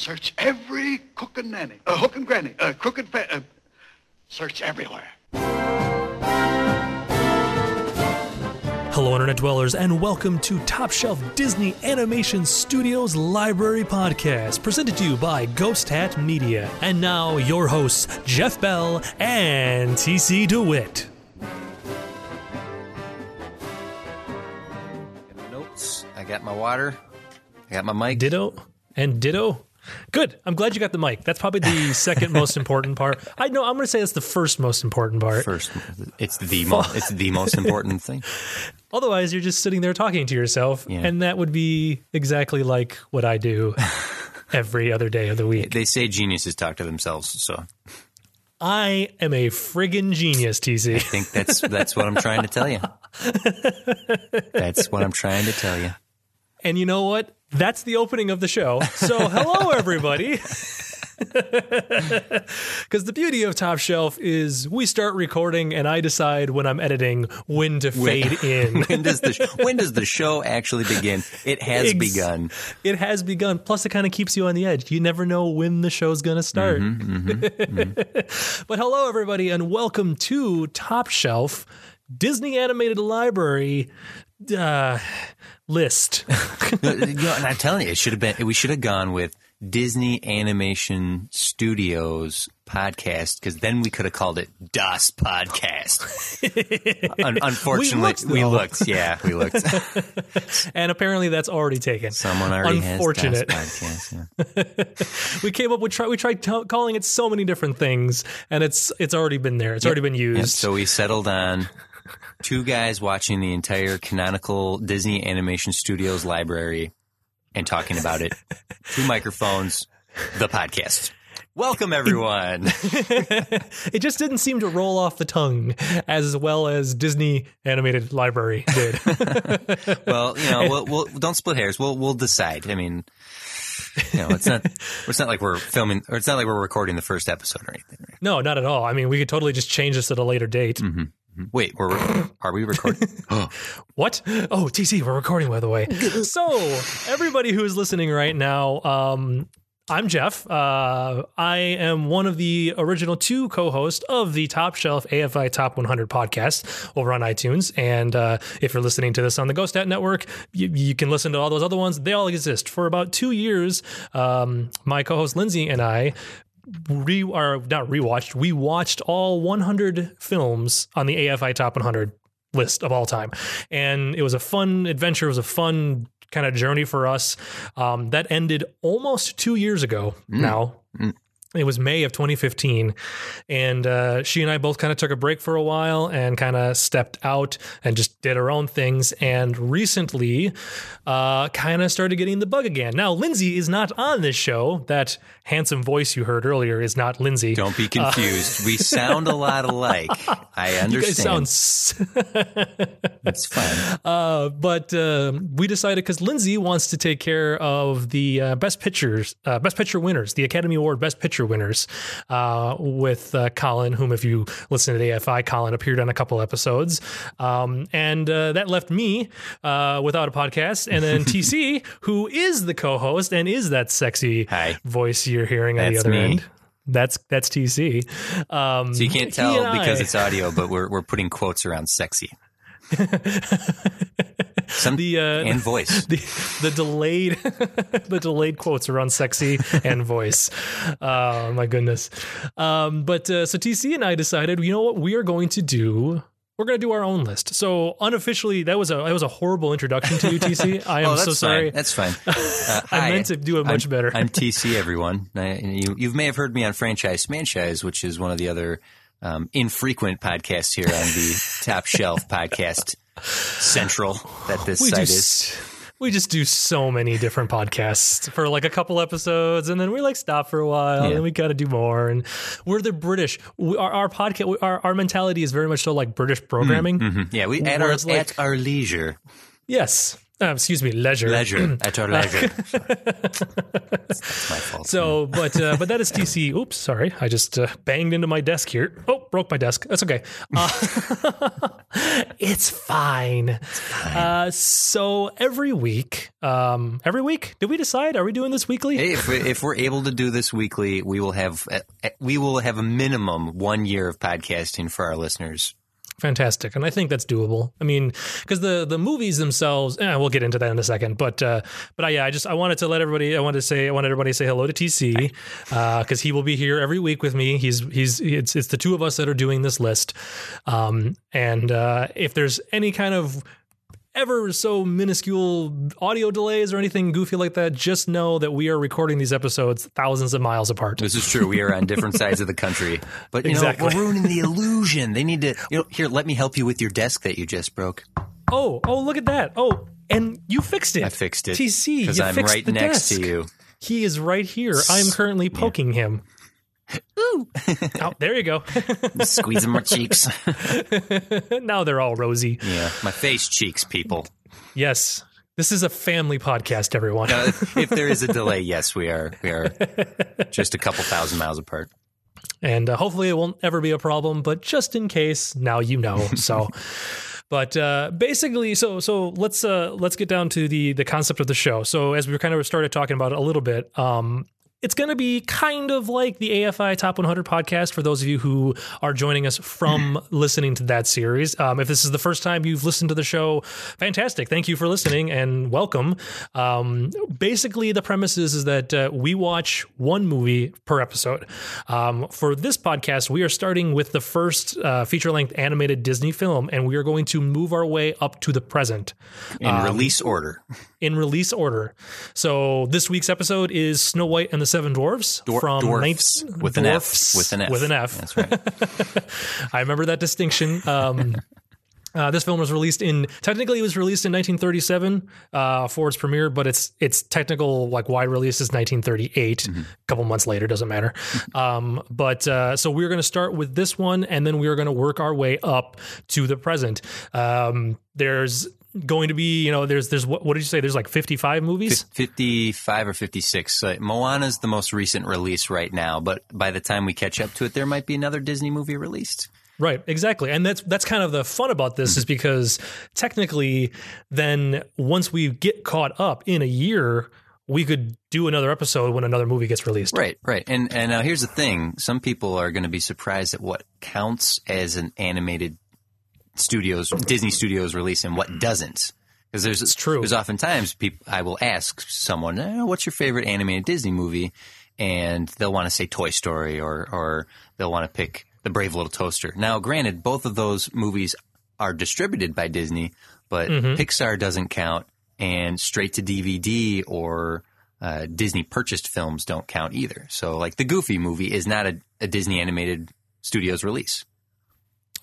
Search every cook and nanny, uh, hook and granny, uh, crooked fa- uh, search everywhere. Hello, Internet Dwellers, and welcome to Top Shelf Disney Animation Studios Library Podcast, presented to you by Ghost Hat Media. And now, your hosts, Jeff Bell and TC DeWitt. Got my notes. I got my water. I got my mic. Ditto and Ditto. Good. I'm glad you got the mic. That's probably the second most important part. I know I'm going to say it's the first most important part. First, it's the mo- it's the most important thing. Otherwise, you're just sitting there talking to yourself, Yeah. and that would be exactly like what I do every other day of the week. They say geniuses talk to themselves, so I am a friggin' genius, TC. I think that's that's what I'm trying to tell you. That's what I'm trying to tell you. And you know what? That's the opening of the show. So, hello, everybody. Because the beauty of Top Shelf is we start recording, and I decide when I'm editing when to fade in. When does the when does the show actually begin? It has Ex- begun. It has begun. Plus, it kind of keeps you on the edge. You never know when the show's going to start. Mm-hmm, mm-hmm, mm-hmm. but hello, everybody, and welcome to Top Shelf Disney Animated Library uh, list. You know, and I'm telling you, it should have been. We should have gone with Disney Animation Studios podcast because then we could have called it DOS Podcast. Un- unfortunately, We we looked, looked. Yeah, we looked. and apparently, that's already taken. Someone already Unfortunate. has DOS podcast. Yeah. we came up with try, we tried t- calling it so many different things, and it's it's already been there. It's already been used. Yep, so we settled on two guys watching the entire canonical Disney Animation Studios library and talking about it. Two microphones, the podcast. Welcome, everyone. it just didn't seem to roll off the tongue as well as Disney Animated Library did. well, you know, we'll, we'll, don't split hairs. We'll we'll decide. I mean, you know, it's not it's not like we're filming or it's not like we're recording the first episode or anything. Right? no, not at all. I mean, we could totally just change this at a later date. Mm-hmm. Wait, we're are we recording? What? Oh, TC, we're recording, by the way. so, everybody who is listening right now, um, I'm Jeff. Uh, I am one of the original two co-hosts of the Top Shelf AFI Top 100 podcast over on iTunes. And uh, if you're listening to this on the Ghost Hat Network, you, you can listen to all those other ones. They all exist. For about two years, um, my co-host Lindsay and I re or not rewatched. We watched all 100 films on the AFI Top 100 list of all time, and it was a fun adventure. It was a fun kind of journey for us. Um, that ended almost two years ago now. It was May of 2015, and uh, she and I both kind of took a break for a while and kind of stepped out and just did our own things. And recently, uh, kind of started getting the bug again. Now, Lindsay is not on this show. That handsome voice you heard earlier is not Lindsay. don't be confused. we sound a lot alike. I understand. sound s- it's fine. Uh, but uh, we decided because Lindsay wants to take care of the uh, best pictures, uh, best picture winners, the Academy Award Best Picture winners, uh, with uh, Colin, whom if you listen to the AFI, Colin appeared on a couple episodes, um, and uh, that left me uh, without a podcast, and then TC, who is the co-host and is that sexy Hi. voice you're hearing on the other me. end. That's that's TC. Um, So you can't tell because I- it's audio, but we're we're putting quotes around sexy. Some the uh, and voice. the, the delayed the delayed quotes around sexy and voice. Oh my goodness. Um, but uh, so TC and I decided, you know what, we are going to do. We're going to do our own list. So unofficially, that was a that was a horrible introduction to you, TC. I am oh, so sorry. Fine. That's fine. Uh, I hi. meant to do it much I'm, better. I'm TC, everyone. I, you, you may have heard me on Franchise Smanchise, which is one of the other um, infrequent podcasts here on the Top Shelf Podcast Central that this we site do is. we just do so many different podcasts for like a couple episodes, and then we like stop for a while, and Yeah. then we got to do more. And we're the British. We, our, our podcast, our, our mentality is very much so like British programming. Mhm. Yeah, we at our like- at our leisure. Yes. Uh, excuse me, leisure. Leisure. At our leisure. That's my fault. So, but uh, but that is TC. Oops, sorry, I just uh, banged into my desk here. Oh, broke my desk. That's okay. Uh, it's fine. Uh, so every week, um, every week, did we decide? Are we doing this weekly? Hey, if, we, if we're able to do this weekly, we will have uh, we will have a minimum one year of podcasting for our listeners. Fantastic, and I think that's doable. I mean, because the the movies themselves, eh, we'll get into that in a second. But uh, but I, yeah, I just I wanted to let everybody. I wanted to say I wanted everybody to say hello to TC because he will be here every week with me. He's he's it's it's the two of us that are doing this list. Um, and uh, if there's any kind of ever so minuscule audio delays or anything goofy like that, just know that we are recording these episodes thousands of miles apart. This is true. We are on different sides of the country, but you Exactly. know we're ruining the illusion. They need to. You know, here, let me help you with your desk that you just broke. Oh, oh, look at that. Oh, and you fixed it. I fixed it TC, because I'm fixed right the next desk. to you. He is right here. I'm currently poking him. Ooh. oh, there you go. Squeezing my cheeks. now they're all rosy. Yeah, my face cheeks, people. Yes. This is a family podcast, everyone. Uh, if there is a delay, yes, we are. We are just a couple thousand miles apart. and uh, hopefully it won't ever be a problem but just in case now you know so but uh, basically so so let's uh, let's get down to the the concept of the show so as we kind of started talking about it a little bit um it's going to be kind of like the AFI Top 100 podcast for those of you who are joining us from listening to that series. Um, if this is the first time you've listened to the show, fantastic. Thank you for listening and welcome. Um, basically, the premise is, is that uh, we watch one movie per episode. Um, for this podcast, we are starting with the first uh, feature length animated Disney film, and we are going to move our way up to the present In Um, release order, in release order. So this week's episode is Snow White and the Seven Dwarfs Dwar- from dwarfs with an F. dwarfs With an F. With an F. That's right. I remember that distinction. Um, uh, this film was released in technically it was released in 1937 uh, for its premiere, but its its technical like wide release is 1938. A couple months later, doesn't matter. um, but uh, so we're going to start with this one, and then we are going to work our way up to the present. Um, there's going to be you know there's there's what, what did you say? There's like 55 movies. 55 or 56. Uh, Moana's the most recent release right now, but by the time we catch up to it, there might be another Disney movie released. Right, exactly. And that's that's kind of the fun about this is because technically then once we get caught up in a year, we could do another episode when another movie gets released. Right, right. And and now here's the thing: some people are going to be surprised at what counts as an animated studios Disney Studios release and what doesn't. Because there's it's true. There's oftentimes people I will ask someone, eh, "What's your favorite animated Disney movie?" and they'll want to say Toy Story or or they'll want to pick The Brave Little Toaster. Now, granted, both of those movies are distributed by Disney, but Pixar doesn't count, and straight to DVD or uh, Disney purchased films don't count either. So, like the Goofy movie is not a, a Disney animated studios release.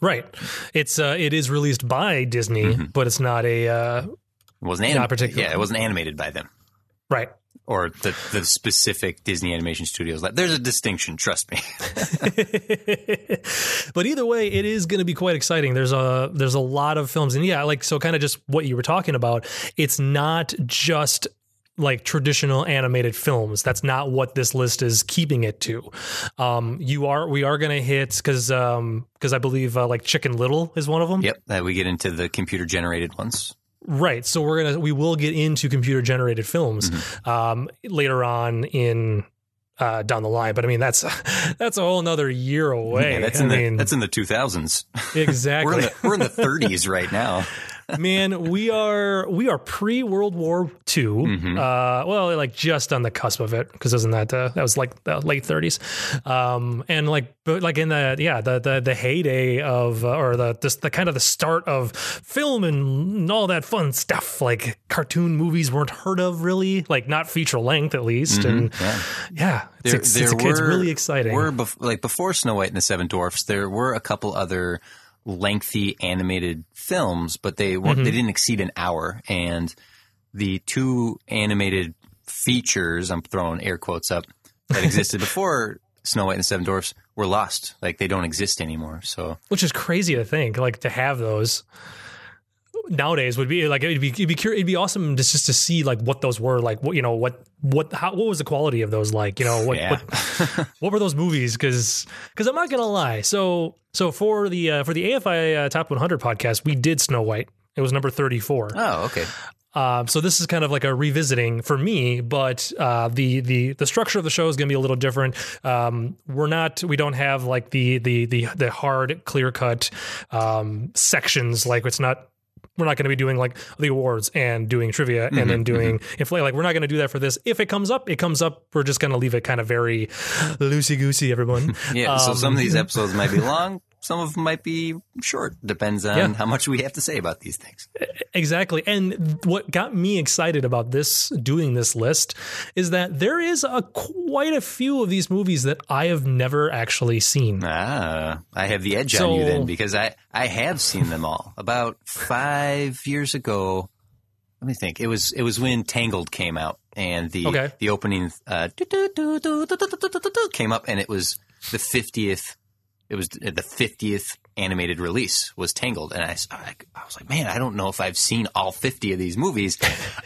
Right. It's uh it is released by Disney, but it's not a uh It wasn't anim- Not particular. Yeah, it wasn't animated by them right. or the the specific Disney animation studios. Like, There's a distinction. Trust me. but either way, it is going to be quite exciting. There's a there's a lot of films, and yeah, like so, kind of just what you were talking about. It's not just like traditional animated films. That's not what this list is keeping it to. Um, you are we are going to hit because because I believe uh, like Chicken Little is one of them. yep, that we get into the computer generated ones. Right. So we're gonna we will get into computer generated films um, later on in. Uh, down the line, but I mean that's that's a whole nother year away. Yeah, that's I in the mean, that's in the 2000s. exactly. We're in the we're in the 30s right now. Man, we are we are pre World War II. Mm-hmm. Uh, well, like just on the cusp of it, because isn't that uh, that was like the late 30s, um, and like but like in the yeah the the, the heyday of uh, or the this, the kind of the start of film and all that fun stuff. Like cartoon movies weren't heard of really, like not feature length at least, and Yeah. yeah, it's, it's, it's, it's really exciting. Were bef- like before Snow White and the Seven Dwarfs, there were a couple other lengthy animated films, but they Mm-hmm. they didn't exceed an hour. And the two animated features, I'm throwing air quotes up, that existed before Snow White and the Seven Dwarfs were lost. Like they don't exist anymore. So which is crazy to think, like to have those. Nowadays would be like it'd be it'd be cur- it'd be awesome just just to see like what those were like what you know what what how what was the quality of those like you know what Yeah. what, what were those movies because because I'm not gonna lie so so for the uh, for the AFI uh, Top 100 podcast we did Snow White it was number 34 Oh, okay. um, so this is kind of like a revisiting for me, but uh, the the the structure of the show is going to be a little different. Um, we're not we don't have like the the the the hard clear cut um, sections like it's not. We're not going to be doing like the awards and doing trivia and then doing if like we're not going to do that for this. If it comes up, it comes up. We're just going to leave it kind of very loosey goosey. Everyone, Yeah. so some Um, of these episodes might be long. Some of them might be short. Depends on Yeah. how much we have to say about these things. Exactly. And what got me excited about this doing this list is that there is a quite a few of these movies that I have never actually seen. Ah, I have the edge on you then because I I have seen them all. About five years ago, let me think. It was it was when Tangled came out and the Okay. the opening uh, came up and it was the fiftieth. It was uh, the fiftieth animated release was Tangled, and I, I was like, man, I don't know if I've seen all fifty of these movies.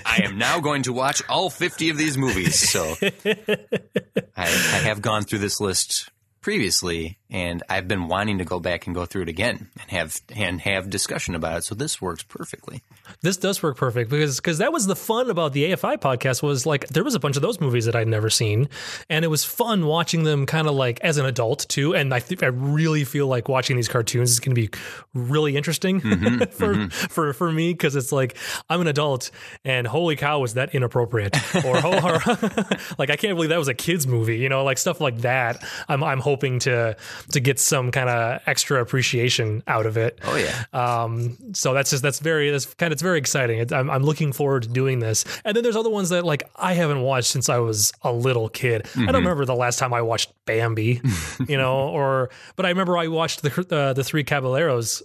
I am now going to watch all fifty of these movies. So I, I have gone through this list previously, and I've been wanting to go back and go through it again and have and have discussion about it. So this works perfectly. This does work perfect because because that was the fun about the AFI podcast was like there was a bunch of those movies that I'd never seen, and it was fun watching them kind of like as an adult too. And I think I really feel like watching these cartoons is going to be really interesting mm-hmm, for mm-hmm. for for me because it's like I'm an adult and holy cow was that inappropriate or, or like I can't believe that was a kids movie. You know, like stuff like that. I'm I'm hoping to to get some kind of extra appreciation out of it. Oh yeah, Um, so that's just that's very that's kind of it's very exciting. It, I'm I'm looking forward to doing this. And then there's other ones that like I haven't watched since I was a little kid. I don't remember the last time I watched Bambi, you know, or but I remember I watched the uh, the Three Caballeros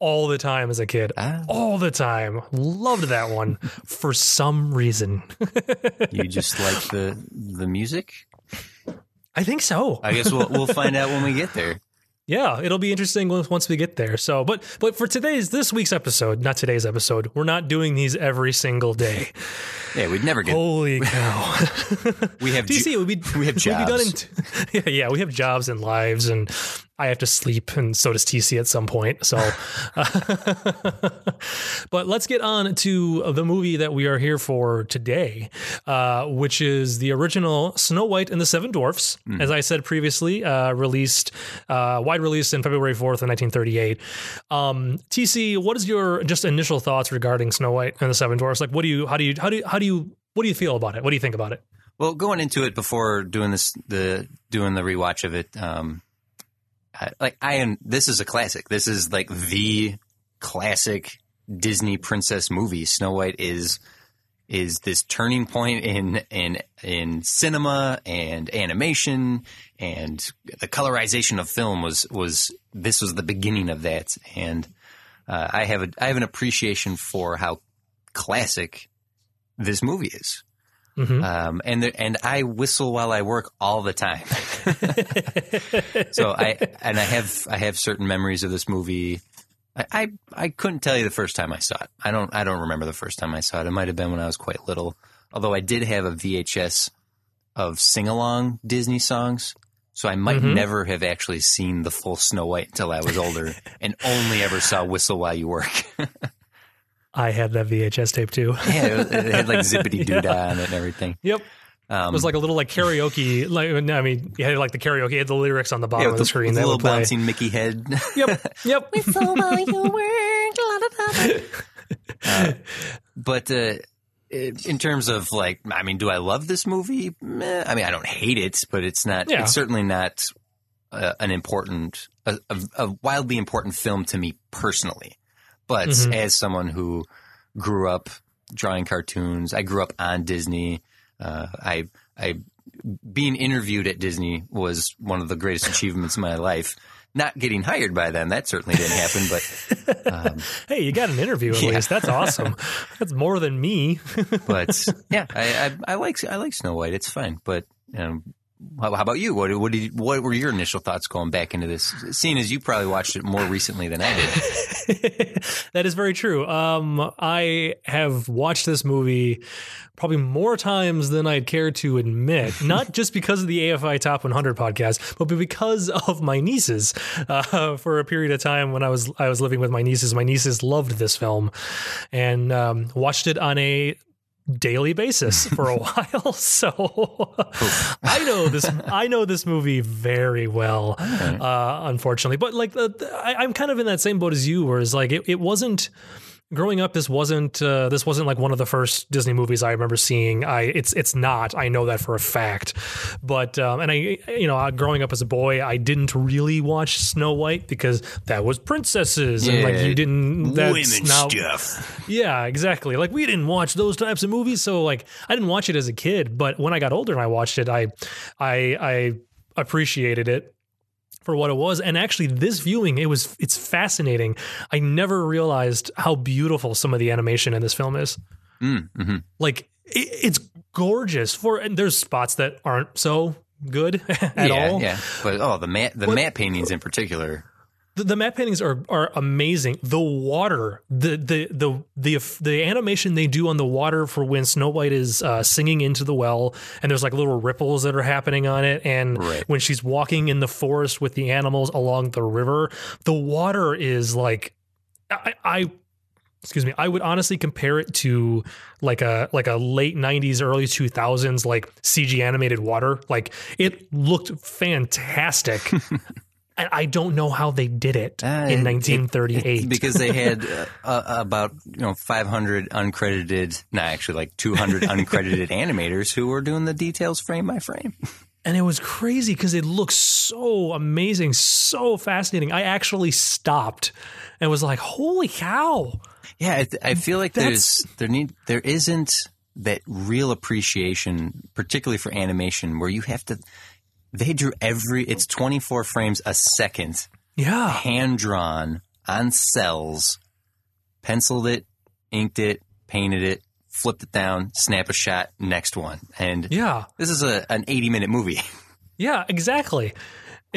all the time as a kid. Ah. All the time. Loved that one for some reason. you just like the the music. I think so. I guess we'll we'll find out when we get there. Yeah, it'll be interesting once once we get there. So, but but for today's this week's episode, not today's episode, we're not doing these every single day. Yeah, we'd never get. Holy cow! we have DC, ju- be we have we'd be done in jobs. yeah, yeah, we have jobs and lives, and I have to sleep, and so does TC at some point. So, but let's get on to the movie that we are here for today, uh, which is the original Snow White and the Seven Dwarfs. Hmm. As I said previously, uh, released uh, wide release in February fourth, in nineteen thirty eight. Um, TC, what is your just initial thoughts regarding Snow White and the Seven Dwarfs? Like, what do you, how do you, how do you, how do you, what do you feel about it? What do you think about it? Well, going into it before doing this, the doing the rewatch of it, um, Like I am. This is a classic. This is like the classic Disney princess movie. Snow White is is this turning point in in in cinema and animation and the colorization of film was was this was the beginning of that and uh, I have a I have an appreciation for how classic this movie is. Mhm. Um, and there, and I whistle while I work all the time. so I and I have I have certain memories of this movie. I, I I couldn't tell you the first time I saw it. I don't I don't remember the first time I saw it. It might have been when I was quite little. Although I did have a VHS of sing along Disney songs. So I might Mhm. never have actually seen the full Snow White until I was older and only ever saw Whistle While You Work. I had that VHS tape too. yeah, it, was, it had like zippity doo dah on it and everything. Yep. Um, It was like a little like karaoke. Like I mean, you had like the karaoke. You had the lyrics on the bottom yeah, of the the, screen. with the little would play. bouncing Mickey head. Yep. Yep. But uh, in terms of like, I mean, do I love this movie? Meh. I mean, I don't hate it, but it's not. Yeah. It's certainly not uh, an important, a, a, a wildly important film to me personally. But Mhm. as someone who grew up drawing cartoons, I grew up on Disney. Uh, I, I, being interviewed at Disney was one of the greatest achievements of my life. Not getting hired by them, that certainly didn't happen. But um, Hey, you got an interview at Yeah. least. That's awesome. That's more than me. but yeah, I, I, I like I like Snow White. It's fine, but um, how, how about you? What what did what were your initial thoughts going back into this? Seeing as you probably watched it more recently than I did. that is very true. Um, I have watched this movie probably more times than I'd care to admit. Not just because of the AFI Top 100 podcast, but because of my nieces. Uh, for a period of time when I was I was living with my nieces, my nieces loved this film, and um, watched it on a daily basis for a while. So I know this. I know this movie very well, uh, unfortunately. But like, uh, I, I'm kind of in that same boat as you, whereas like it, it wasn't growing up this wasn't uh, this wasn't like one of the first disney movies i remember seeing. I it's it's not. I know that for a fact. But um, and i you know growing up as a boy i didn't really watch snow white because that was princesses and like you didn't that's Women now, stuff. yeah exactly. Like we didn't watch those types of movies so like i didn't watch it as a kid. But when i got older and i watched it i i i appreciated it for what it was. And actually this viewing it was it's fascinating. I never realized how beautiful some of the animation in this film is. Mm, hmm like it, it's gorgeous for and there's spots that aren't so good at yeah, all. yeah. But oh, the mat the But- matte paintings in particular. The, the matte paintings are are amazing. The water, the the the the the animation they do on the water for when Snow White is uh, singing into the well, and there's like little ripples that are happening on it, and Right. when she's walking in the forest with the animals along the river, the water is like, I. I Excuse me. I would honestly compare it to like a like a late '90s, early 2000s like CG animated water. Like it looked fantastic. And I don't know how they did it Uh, in it- 1938. because they had uh, uh, about you know 500 uncredited, no, actually like 200 uncredited animators who were doing the details frame by frame. and it was crazy because it looked so amazing, so fascinating. I actually stopped and was like, "Holy cow!" Yeah, I, th- I feel like That's- there's there need there isn't that real appreciation, particularly for animation, where you have to. They drew every. It's 24 frames a second, Yeah, hand drawn on cels, penciled it, inked it, painted it, flipped it down, snap a shot, next one, and yeah, this is a an 80 minute movie. yeah, exactly.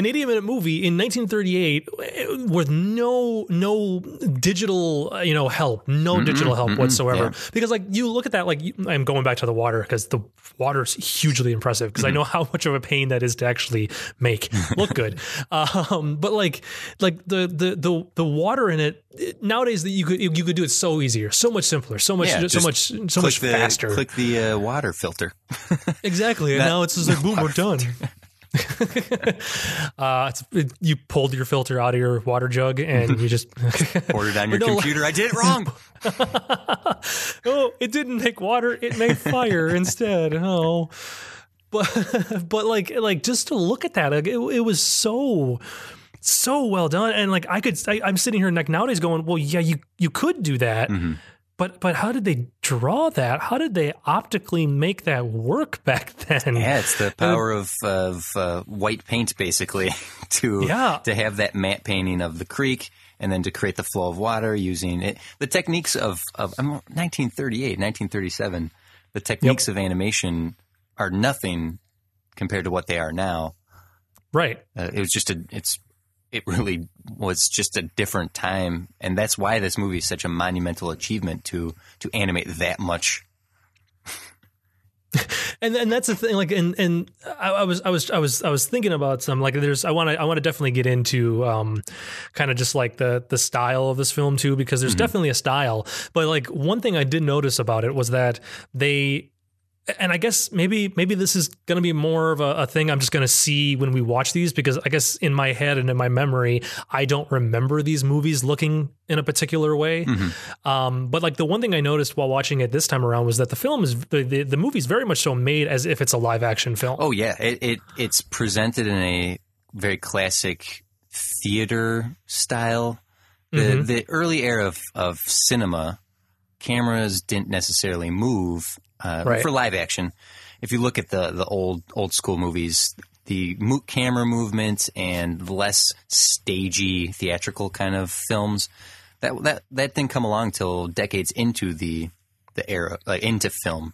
An 80 minute movie in 1938 eh, with no no digital uh, you know help, no digital help whatsoever. yeah. Because like you look at that, like I'm going back to the water because the water's hugely impressive because I know how much of a pain that is to actually make look good. um, but like like the the the the water in it it- nowadays that you could you could do it so easier, so much simpler, so much Yeah, so much so much the, faster. Click the uh, water filter. Exactly. And That- now it's just like, boom, we're done. uh, it's, it, you pulled your filter out of your water jug and you just, poured it on your no, computer. I did it wrong. oh, it didn't make water, it made fire instead. Oh, but, but like, like just to look at that, like, it, it was so, so well done. And like, I could, I, I'm sitting here like nowadays going, well, yeah, you, you could do that. Mm-hmm. But, but how did they draw that? How did they optically make that work back then? Yeah, it's the power of of uh, white paint, basically, to Yeah. to have that matte painting of the creek, and then to create the flow of water using it. The techniques of of 1938, 1937. The techniques of animation are nothing compared to what they are now. Right. Uh, it was just a it's it really was just a different time, and that's why this movie is such a monumental achievement to to animate that much. and and that's the thing like and and I, I was I was I was I was thinking about some like there's I want to I want to definitely get into um kind of just like the the style of this film too because there's definitely a style. But like one thing I did notice about it was that they and I guess maybe maybe this is going to be more of a, a thing I'm just going to see when we watch these because I guess in my head and in my memory I don't remember these movies looking in a particular way. Um, but like the one thing I noticed while watching it this time around was that the film is the the, the movie's very much so made as if it's a live action film. Oh yeah, it, it it's presented in a very classic theater style. The the early era of, of cinema, cameras didn't necessarily move uh, Right. for live action. If you look at the the old old school movies, the camera movement and less stagey theatrical kind of films, that that that didn't come along till decades into the the era, like into film.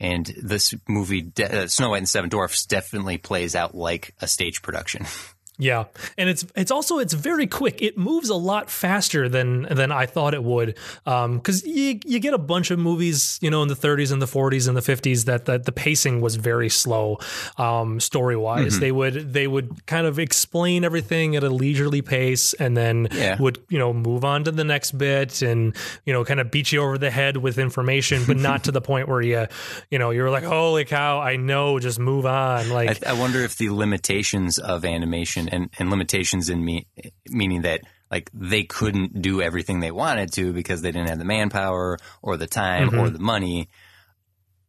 And this movie, De- uh, Snow White and the Seven Dwarfs, definitely plays out like a stage production. Yeah, and it's it's also it's very quick. It moves a lot faster than than I thought it would. Because you you get a bunch of movies, you know, in the 30s and the 40s and the 50s that that the pacing was very slow, um, story wise. They would they would kind of explain everything at a leisurely pace, and then Yeah. would you know move on to the next bit, and you know kind of beat you over the head with information, but not to the point where you you know you're like, holy cow, I know, just move on. Like I, I wonder if the limitations of animation and, and limitations in me meaning that like they couldn't do everything they wanted to because they didn't have the manpower or the time or the money.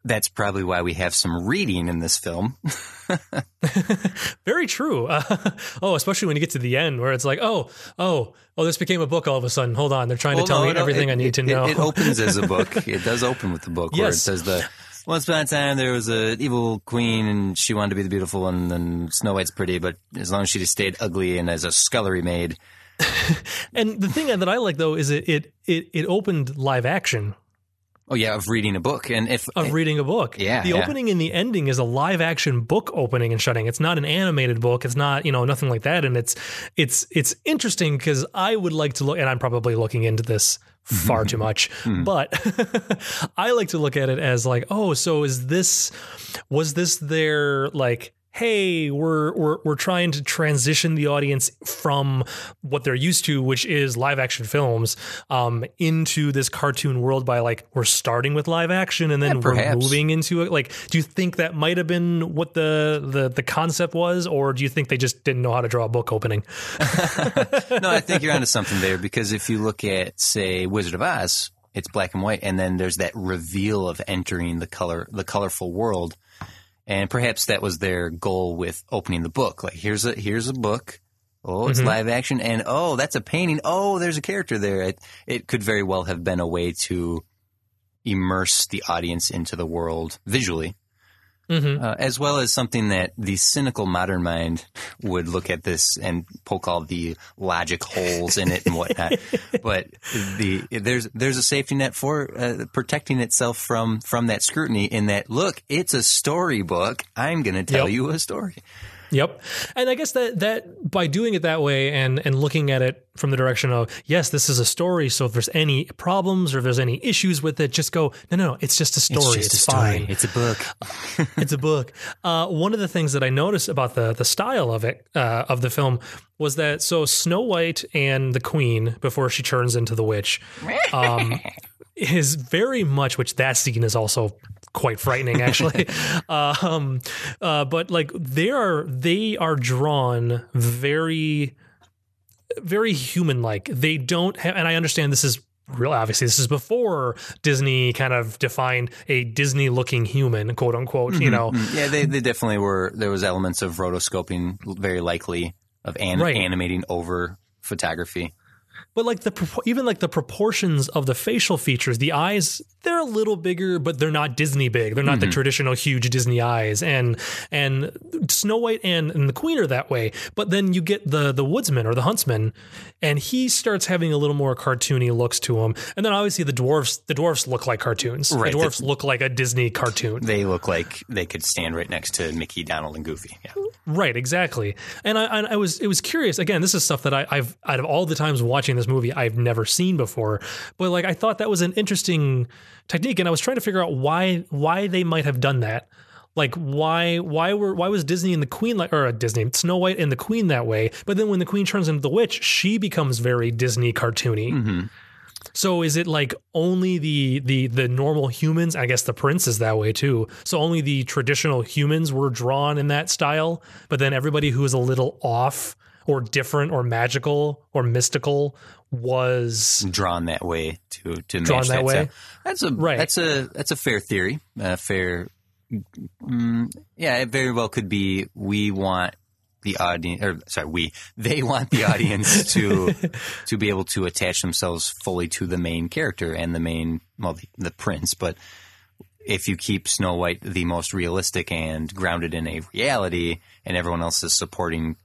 That's probably why we have some reading in this film. Very true. Uh, oh, especially when you get to the end where it's like, oh, oh, oh, this became a book all of a sudden. Hold on, they're trying Well, to tell no, me no, everything it- I need to know. It, it opens as a book. It does open with the book where it says the once upon a time there was a evil queen and she wanted to be the beautiful one and Snow White's pretty, but as long as she just stayed ugly and as a scullery maid, and the thing that I like though is it it it, it opened live action oh yeah, of reading a book. And if of reading a book. Yeah, the yeah. opening and the ending is a live action book opening and shutting. It's not an animated book. It's not you know nothing like that. And it's it's it's interesting because I would like to look, and I'm probably looking into this far too much, hmm. but I like to look at it as like, oh, so is this was this their like hey we're we're we're trying to transition the audience from what they're used to which is live action films um into this cartoon world by like we're starting with live action and then Yeah, we're moving into it. Like do you think that might have been what the the the concept was or do you think they just didn't know how to draw a book opening? No, I think you're onto something there because if you look at, say, Wizard of Oz, it's black and white, and then there's that reveal of entering the color, the colorful world, and perhaps that was their goal with opening the book. Like, here's a here's a book. Oh, it's mm-hmm. live action, and oh, that's a painting. Oh, there's a character there. It it could very well have been a way to immerse the audience into the world visually mm-hmm. uh, as well as something that the cynical modern mind would look at this and poke all the logic holes in it and whatnot. but the there's there's a safety net for uh, protecting itself from from that scrutiny. In that, look, it's a storybook. I'm going to tell Yep. you a story. Yep. And I guess that that by doing it that way and and looking at it from the direction of yes, this is a story. So if there's any problems or if there's any issues with it, just go no, no, no. It's just a story. It's, fine. It's a book. it's a book. Uh, one of the things that I noticed about the the style of it uh, of the film was that so Snow White and the Queen before she turns into the witch um, is very much which that scene is also quite frightening actually um uh but like they are they are drawn very very human like they don't have and i understand this is real obviously this is before disney kind of defined a disney looking human quote unquote you know yeah, they they definitely were. There was elements of rotoscoping, very likely of an, Right. animating over photography. But like the even like the proportions of the facial features the eyes they're a little bigger but they're not disney big they're not the mm-hmm. traditional huge disney eyes and and snow white and, and the queen are that way but then you get the the woodsman or the huntsman and he starts having a little more cartoony looks to him and then obviously the dwarfs the dwarfs look like cartoons Right, the dwarfs look like a disney cartoon They look like they could stand right next to Mickey, Donald, and Goofy. Yeah. Right, exactly. And I, I I was it was curious. Again, this is stuff that I, I've out of all the times watching this movie, I've never seen before. But like I thought that was an interesting technique, and I was trying to figure out why why they might have done that. Like why why were why was Disney and the Queen like or uh, Disney Snow White and the Queen that way? But then when the Queen turns into the witch, she becomes very Disney cartoony. So is it like only the the the normal humans? I guess the prince is that way too. So only the traditional humans were drawn in that style, but then everybody who is a little off or different or magical or mystical was Drawn that way to to Drawn match that way? style. That's a Right. that's a that's a fair theory. A fair, mm, yeah. It very well could be. We want the audience, or sorry, we they want the audience to to be able to attach themselves fully to the main character and the main well the, the prince, but. If you keep Snow White the most realistic and grounded in a reality, and everyone else is supporting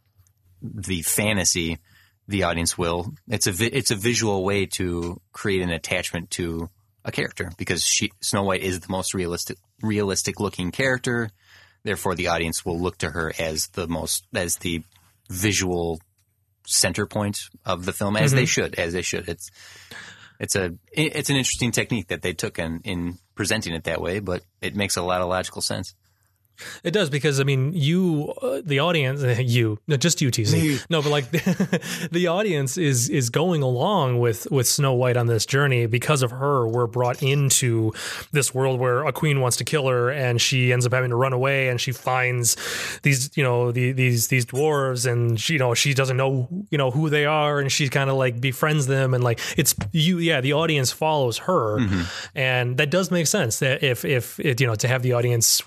the fantasy, the audience will. It's a vi- it's a visual way to create an attachment to a character because she Snow White is the most realistic realistic looking character. Therefore, the audience will look to her as the most as the visual center point of the film, as they mm-hmm. should, as they should. It's it's a it's an interesting technique that they took in in presenting it that way, but it makes a lot of logical sense. It does because I mean, you, uh, the audience, you, no, just you, TC. No, but like the audience is is going along with with Snow White on this journey because of her. We're brought into this world where a queen wants to kill her, and she ends up having to run away, and she finds these, you know, the, these these dwarves, and she, you know, she doesn't know, you know, who they are, and she kind of like befriends them, and like it's you, yeah, the audience follows her, and that does make sense. That if if it, you know to have the audience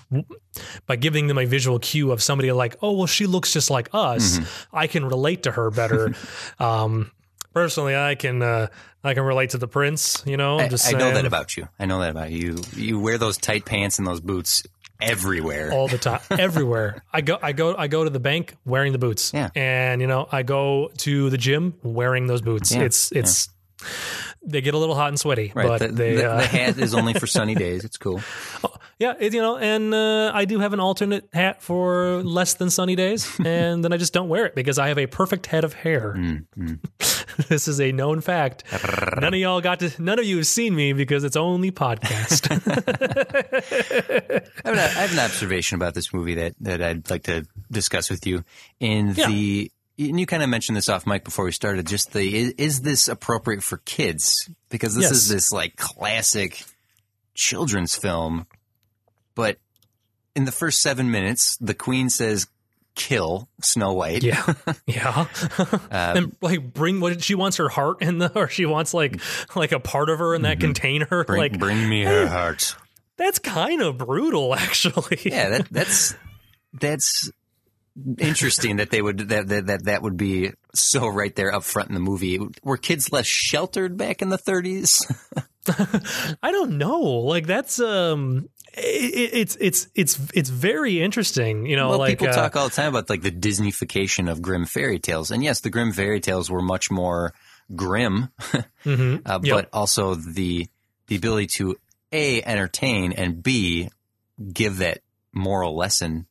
by giving them a visual cue of somebody like, oh, well, she looks just like us. I can relate to her better. um, personally, I can uh, I can relate to the prince. You know, I, I know that about you. I know that about you. You wear those tight pants and those boots everywhere. all the time, everywhere. I go, I go, I go to the bank wearing the boots. Yeah. and you know, I go to the gym wearing those boots. Yeah, It's it's. They get a little hot and sweaty, Right. but the, they, the, uh, the hat is only for sunny days. It's cool. yeah, it, you know, and uh, I do have an alternate hat for less than sunny days, and then I just don't wear it because I have a perfect head of hair. this is a known fact. None of y'all got to. None of you have seen me because it's only podcast. I have, an, I have an observation about this movie that, that I'd like to discuss with you. In Yeah. the, and you kind of mentioned this off mic before we started. Just the is, is this appropriate for kids? Because this Yes. is this like classic children's film, but in the first seven minutes, the Queen says, "Kill Snow White." yeah, yeah, um, and like bring what she wants her heart in the, or she wants like like a part of her in that mm-hmm. container. Bring, like bring me her heart. that's kind of brutal, actually. Yeah, that, that's that's interesting that they would that, that that that would be so right there up front in the movie. Were kids less sheltered back in the 30s? I don't know. Like that's um, it, it's it's it's it's very interesting. You know, well, like people uh, talk all the time about like the Disneyfication of Grimm fairy tales, and yes, the Grimm fairy tales were much more grim, mhm. uh, Yep. but also the the ability to a entertain and b give that moral lesson.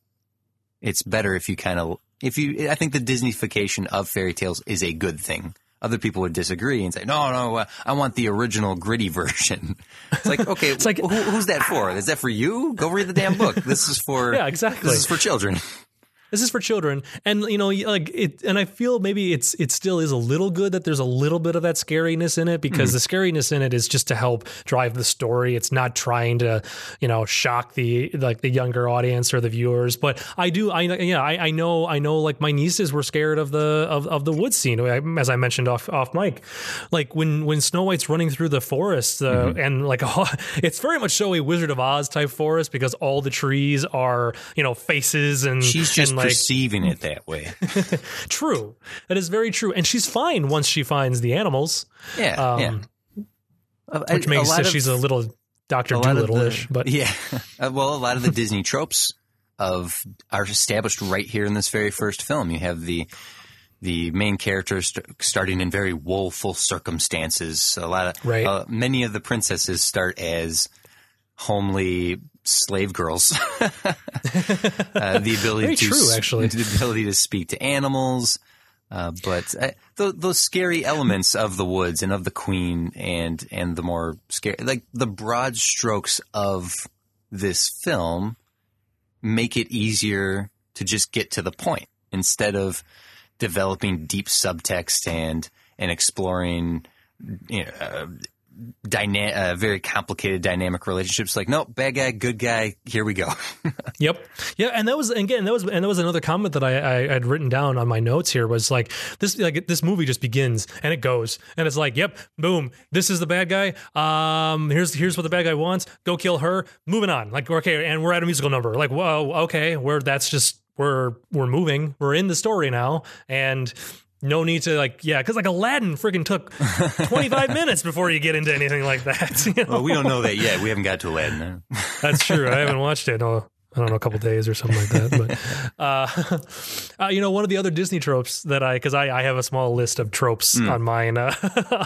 It's better if you kind of if you. I think the Disneyfication of fairy tales is a good thing. Other people would disagree and say, "No, no, uh, I want the original gritty version." It's like, okay, it's like- who, who's that for? Is that for you? Go read the damn book. This is for Yeah, exactly. This is for children. This is for children, and you know, like it. And I feel maybe it's it still is a little good that there's a little bit of that scariness in it because the scariness in it is just to help drive the story. It's not trying to, you know, shock the like the younger audience or the viewers. But I do, I yeah, I, I know, I know. Like my nieces were scared of the of, of the wood scene, as I mentioned off off mic. Like when when Snow White's running through the forest, uh, and like it's very much so a Wizard of Oz type forest because all the trees are you know faces and She's just and, like perceiving it that way. true. That is very true, and she's fine once she finds the animals, Yeah, um, yeah. Which a makes it she's a little Doctor a Dolittle-ish. But yeah, Uh, well, a lot of the Disney tropes of are established right here in this very first film. You have the the main characters st- starting in very woeful circumstances. A lot of Right. uh, many of the princesses start as homely slave girls. uh, the ability to true, actually. the ability to speak to animals. Uh, but uh, th- those scary elements of the woods and of the queen and and the more scary, like the broad strokes of this film, make it easier to just get to the point instead of developing deep subtext and and exploring you know, uh, dyna- uh, very complicated dynamic relationships. Like, nope, bad guy, good guy. Here we go. Yep. Yeah, and that was again that was and that was another comment that I, I had written down on my notes here was like this like this movie just begins and it goes and it's like yep boom this is the bad guy um here's here's what the bad guy wants go kill her moving on like okay and we're at a musical number like whoa okay we're that's just we're we're moving we're in the story now and no need to like yeah because like Aladdin freaking took 25 minutes before you get into anything like that you know? well, we don't know that yet. We haven't got to Aladdin. That's true. I haven't watched it. No, I don't know, a couple days or something like that. But uh, uh, you know, one of the other Disney tropes that I, because I, I have a small list of tropes Hmm. on mine uh,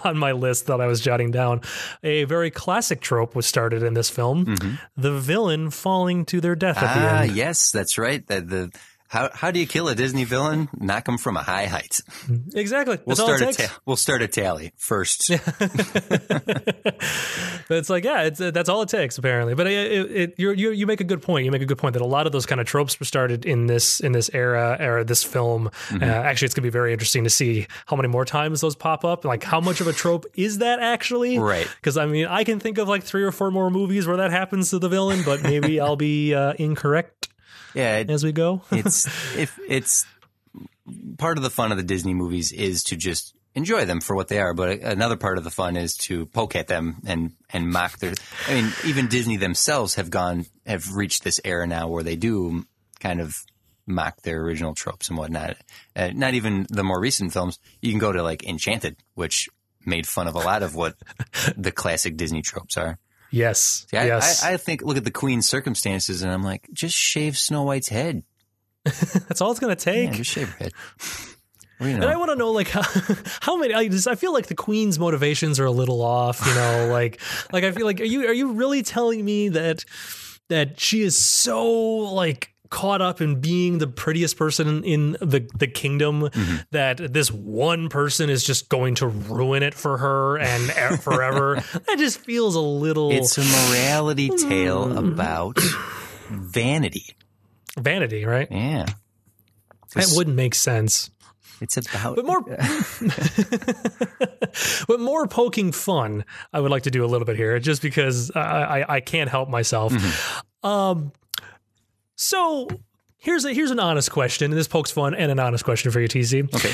on my list that I was jotting down. A very classic trope was started in this film: the villain falling to their death at the Mm-hmm. Ah, end. yes, that's right. The, the how how do you kill a Disney villain? Knock him from a high height. Exactly. We'll That's all it start a takes. ta- we'll start a tally first. But it's like, yeah, it's, uh, that's all it takes apparently. But it, it, it, you you make a good point. You make a good point that a lot of those kind of tropes were started in this in this era or this film. Mm-hmm. Uh, actually, it's gonna be very interesting to see how many more times those pop up. Like, how much of a trope is that actually? Right. Because I mean, I can think of like three or four more movies where that happens to the villain, but maybe I'll be uh, incorrect Yeah, it, as we go. it's if it's part of the fun of the Disney movies is to just enjoy them for what they are, but another part of the fun is to poke at them and and mock their. I mean, even Disney themselves have gone have reached this era now where they do kind of mock their original tropes and whatnot. Uh, not even the more recent films. You can go to like Enchanted, which made fun of a lot of what the classic Disney tropes are. Yes. See, I, yes. I, I think look at the Queen's circumstances, and I'm like, just shave Snow White's head. that's all it's gonna take. Yeah, just shave her head. You know. And I want to know, like, how, how many? I, just, I feel like the queen's motivations are a little off. You know, like, like I feel like are you are you really telling me that that she is so like caught up in being the prettiest person in the the kingdom mm-hmm. that this one person is just going to ruin it for her and forever? that just feels a little It's a morality mm. tale about vanity. vanity, right? Yeah. That wouldn't make sense. It's about But more, but more poking fun. I would like to do a little bit here, just because I I, I can't help myself. Mm-hmm. Um, so here's a here's an honest question, and this pokes fun and an honest question for you, TC. Okay.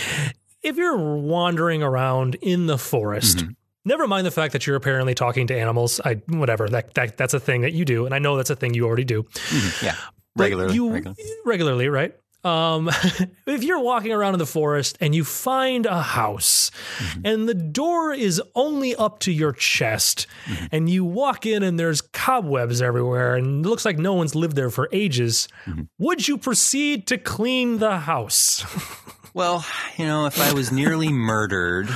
If you're wandering around in the forest. Mm-hmm. Never mind the fact that you're apparently talking to animals. I whatever that, that that's a thing that you do, and I know that's a thing you already do. Mm-hmm. yeah. Regularly. you regularly. regularly, right? Um, if you're walking around in the forest and you find a house Mm-hmm. and the door is only up to your chest Mm-hmm. and you walk in and there's cobwebs everywhere and it looks like no one's lived there for ages, Mm-hmm. would you proceed to clean the house? Well, you know, if I was nearly murdered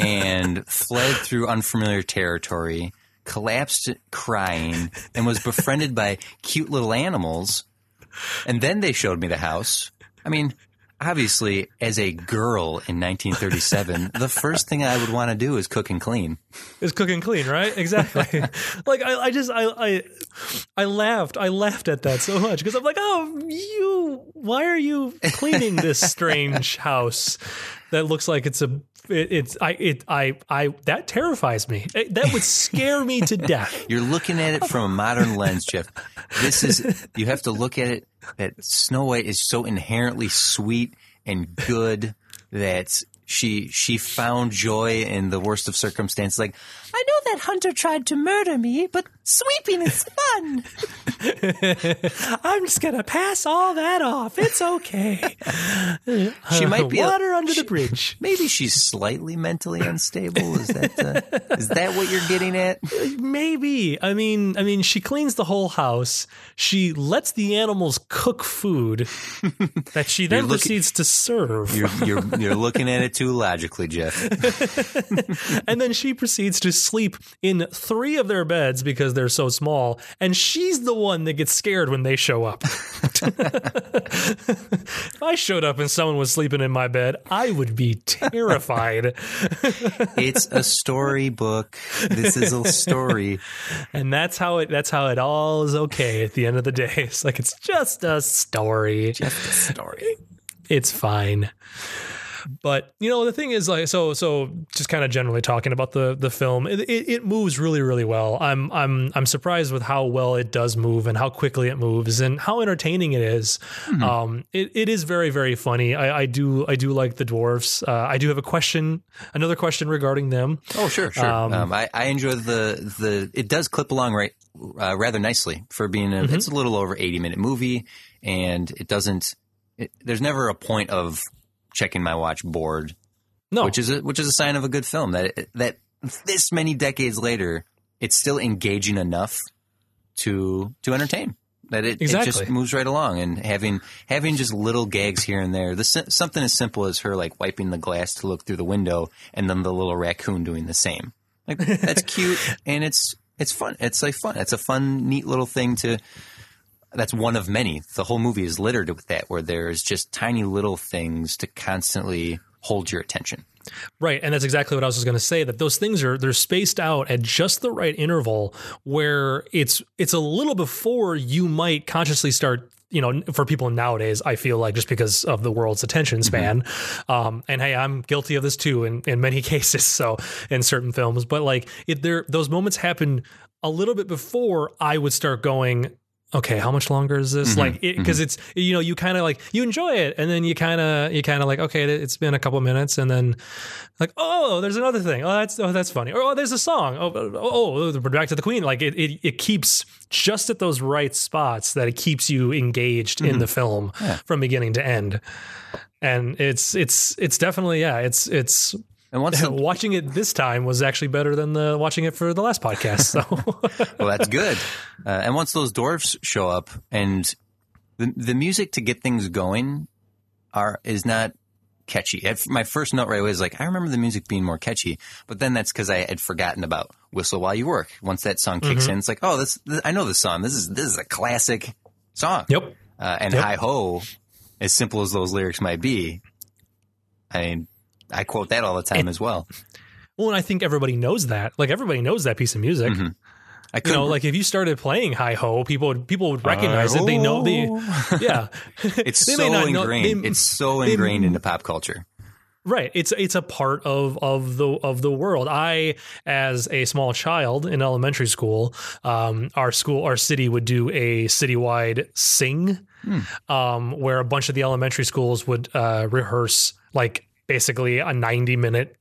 and fled through unfamiliar territory, collapsed crying, and was befriended by cute little animals, and then they showed me the house. I mean, obviously, as a girl in 1937, the first thing I would want to do is cook and clean. Is cook and clean, right? Exactly. like I, I just I, I I laughed. I laughed at that so much because I'm like, oh, you. Why are you cleaning this strange house that looks like it's a. It, it's I it I I that terrifies me. That would scare me to death. You're looking at it from a modern lens, Jeff. This is you have to look at it that Snow White is so inherently sweet and good that she she found joy in the worst of circumstances. Like I know that hunter tried to murder me, but sweeping is fun. I'm just gonna pass all that off. It's okay. She might be a- under she- the bridge. Maybe she's slightly mentally unstable. Is that uh, is that what you're getting at? Maybe. I mean, I mean, she cleans the whole house. She lets the animals cook food that she then looking- proceeds to serve. You're you're you're looking at it too logically, Jeff. and then she proceeds to sleep in three of their beds because they're so small. And she's the one that gets scared when they show up. if I showed up and someone was sleeping in my bed, I would be terrified. It's a storybook. This is a story. and that's how it that's how it all is okay at the end of the day. It's like it's just a story. Just a story. it's fine. But you know the thing is like so so just kind of generally talking about the the film it, it, it moves really really well I'm I'm I'm surprised with how well it does move and how quickly it moves and how entertaining it is. um it, it is very very funny I, I do I do like the dwarfs uh, I do have a question another question regarding them Oh, sure, sure. Um, Um, I, I enjoy the the. It does clip along right, uh, rather nicely for being. A, Mm-hmm. It's a little over eighty minute movie, and it doesn't. It, there's never a point of checking my watch bored, no which is a, which is a sign of a good film. That that this many decades later, it's still engaging enough to to entertain. That it, it Exactly. just moves right along, and having having just little gags here and there. The, something as simple as her like wiping the glass to look through the window, and then the little raccoon doing the same. Like that's cute, and it's it's fun. It's like fun. It's a fun, neat little thing to. That's one of many. The whole movie is littered with that, where there's just tiny little things to constantly hold your attention. Right, and that's exactly what I was just going to say. That those things are they're spaced out at just the right interval where it's it's a little before you might consciously start. You know, for people nowadays, I feel like just because of the world's attention span, um, and hey, I'm guilty of this too in, in many cases. So in certain films, but like it, there, those moments happen a little bit before I would start going. Okay, how much longer is this? Mm-hmm, like, because mm-hmm. it's you know you kind of like you enjoy it, and then you kind of you kind of like okay, it's been a couple minutes, and then like oh there's another thing. Oh that's oh that's funny. Or oh there's a song. Oh oh, oh, oh back to the queen. Like it, it it keeps just at those right spots that it keeps you engaged in mm-hmm. the film from beginning to end. And it's it's it's definitely yeah it's it's And once the, watching it this time was actually better than the watching it for the last podcast so well, that's good. Uh, and once those dwarfs show up, and the the music to get things going are is not catchy. At my first note right away is like, I remember the music being more catchy, but then that's because I had forgotten about "Whistle While You Work." Once that song kicks in, it's like, oh, this, this I know this song. This is this is a classic song. yep Uh, and Yep. "Hi Ho," as simple as those lyrics might be, I mean, I quote that all the time as well. well and i think everybody knows that like everybody knows that piece of music I you know like if you started playing hi ho people would people would recognize it they know the yeah It's They so not know- ingrained. they- it's so they- ingrained into pop culture. Right. It's it's a part of of the of the world. I, as a small child in elementary school, um, our school, our city would do a citywide sing, um, where a bunch of the elementary schools would uh, rehearse like basically a ninety minute